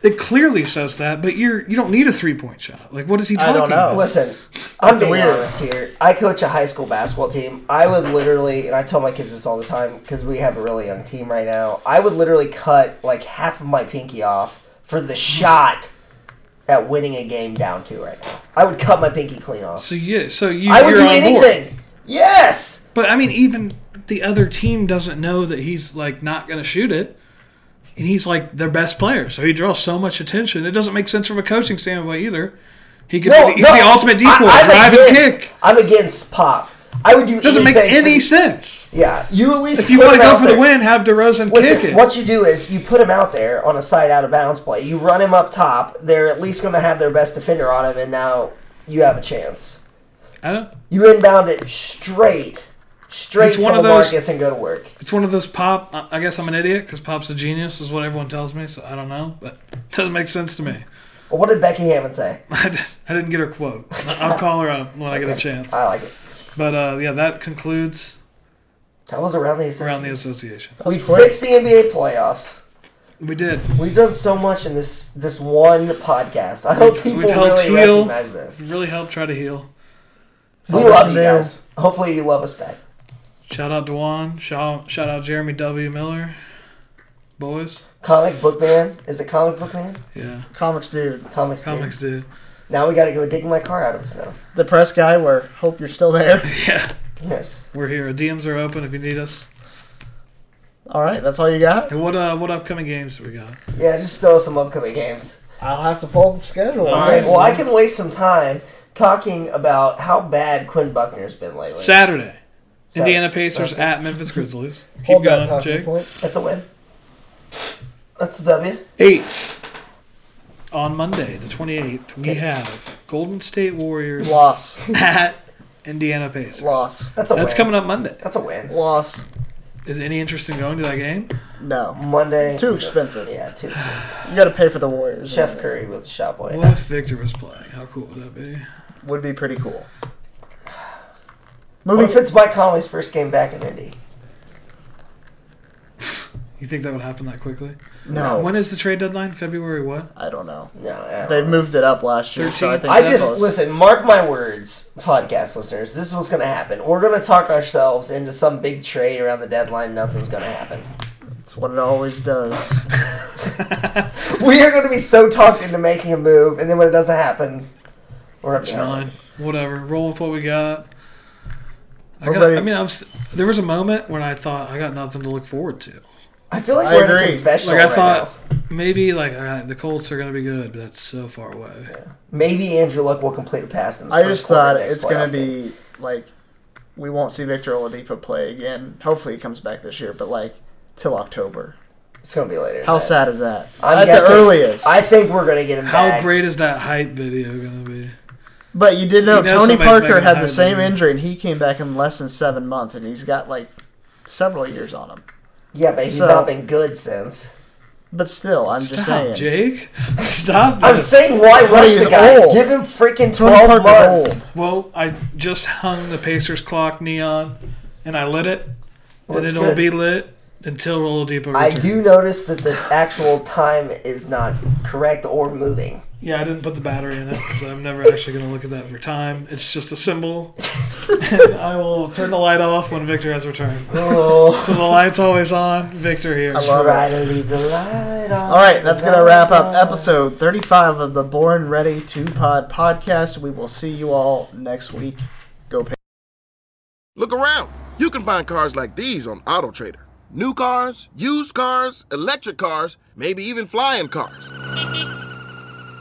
It clearly says that, but you're you don't need a three point shot. Like, what is he talking? I talking don't know. about? Listen, I'm That's being weird. honest here. I coach a high school basketball team. I would literally, and I tell my kids this all the time because we have a really young team right now. I would literally cut like half of my pinky off for the shot at winning a game down two right now. I would cut my pinky clean off. So yeah, so you I would do on board. anything. Yes. But I mean, even the other team doesn't know that he's like not going to shoot it, and he's like their best player, so he draws so much attention. It doesn't make sense from a coaching standpoint either. He could No, be the, he's no, the ultimate decoy, I, I'm drive and against- kick. I'm against pop. I would do. It. Doesn't make for any the- sense. Yeah, you at least If you want to go for the win, have DeRozan Listen, kick it. what you do is you put him out there on a side out of bounds play. You run him up top. They're at least going to have their best defender on him, and now you have a chance. I don't. You inbound it straight, straight It's to one of those- LaMarcus and go to work. It's one of those pop. I- I guess I'm an idiot because pop's a genius, is what everyone tells me. So I don't know, but it doesn't make sense to me. Well, what did Becky Hammon say? I didn't- I didn't get her quote. I'll call her up when I get a chance. I like it. But uh, yeah, that concludes That was around the association. around the association. We fixed the NBA playoffs. We did. We've done so much in this this one podcast. I hope people We've helped really heal. recognize this. Really helped try to heal. We love you guys. Hopefully, you love us back. Shout out Dewan. Shout shout out Jeremy W. Miller. Boys. Comic book man is it comic book man? Yeah. Comics dude. Comics. Dude. Comics dude. Now we got to go dig my car out of the snow. The press guy. Where hope you're still there. Yeah. Yes. We're here. DMs are open if you need us. All right, that's all you got. And what uh what upcoming games do we got? Yeah, just throw some upcoming games. I'll have to pull the schedule. All Okay, right. well, I can waste some time talking about how bad Quinn Buckner's been lately. Saturday. Saturday. Indiana Pacers Okay. at Memphis Grizzlies. Keep Hold going, talking Jake. point. That's a win. That's a W. Eight. On Monday, the 28th, we have Golden State Warriors Loss. at Indiana Pacers. Loss. That's a That's win. coming up Monday. That's a win. Loss. Is any interest in going to that game? No. Monday. Too expensive. Yeah, too expensive. You got to pay for the Warriors. Chef Curry with shot boy. What if Victor was playing? How cool would that be? would be pretty cool. What Moving. if it's Mike Conley's first game back in Indy? You think that would happen that quickly? No. When is the trade deadline? February what? I don't know. No, I don't They know. moved it up last year, so I 13th. think I just close. listen. Mark my words, podcast listeners. This is what's going to happen. We're going to talk ourselves into some big trade around the deadline. Nothing's going to happen. That's what it always does. we are going to be so talked into making a move, and then when it doesn't happen, we're up It's fine. Whatever. Roll with what we got. I, got. I mean, I was. There was a moment when I thought I got nothing to look forward to. I feel like I we're in a agree. confessional Like I right thought, now. maybe like uh, the Colts are going to be good, but that's so far away. Maybe Andrew Luck will complete a pass in the I first just thought it's going to be like we won't see Victor Oladipo play again. Hopefully he comes back this year, but like till October. It's going to be later. How sad is that? I'm At guessing- the earliest. I think we're going to get him How back. great is that hype video going to be? But you did know You know Tony Parker had the same video. injury and he came back in less than seven months and he's got like several years on him. Yeah, but he's So- not been good since. But still, I'm Stop, just saying. Jake. Stop. I'm saying why rush he's the guy? old. Give him freaking 12 Parker's months. old. Well, I just hung the Pacers clock neon, and I lit it, and it'll good. be lit until Oladipo returns. I do notice that the actual time is not correct or moving. Yeah, I didn't put the battery in it because I'm never actually going to look at that for time. It's just a symbol. and I will turn the light off when Victor has returned. Oh, So the light's always on. Victor here. I love try to leave the light on. All right, that's going to wrap up episode 35 of the Born Ready to Pod podcast. We will see you all next week. Go pay. Look around. You can find cars like these on AutoTrader. New cars, used cars, electric cars, maybe even flying cars.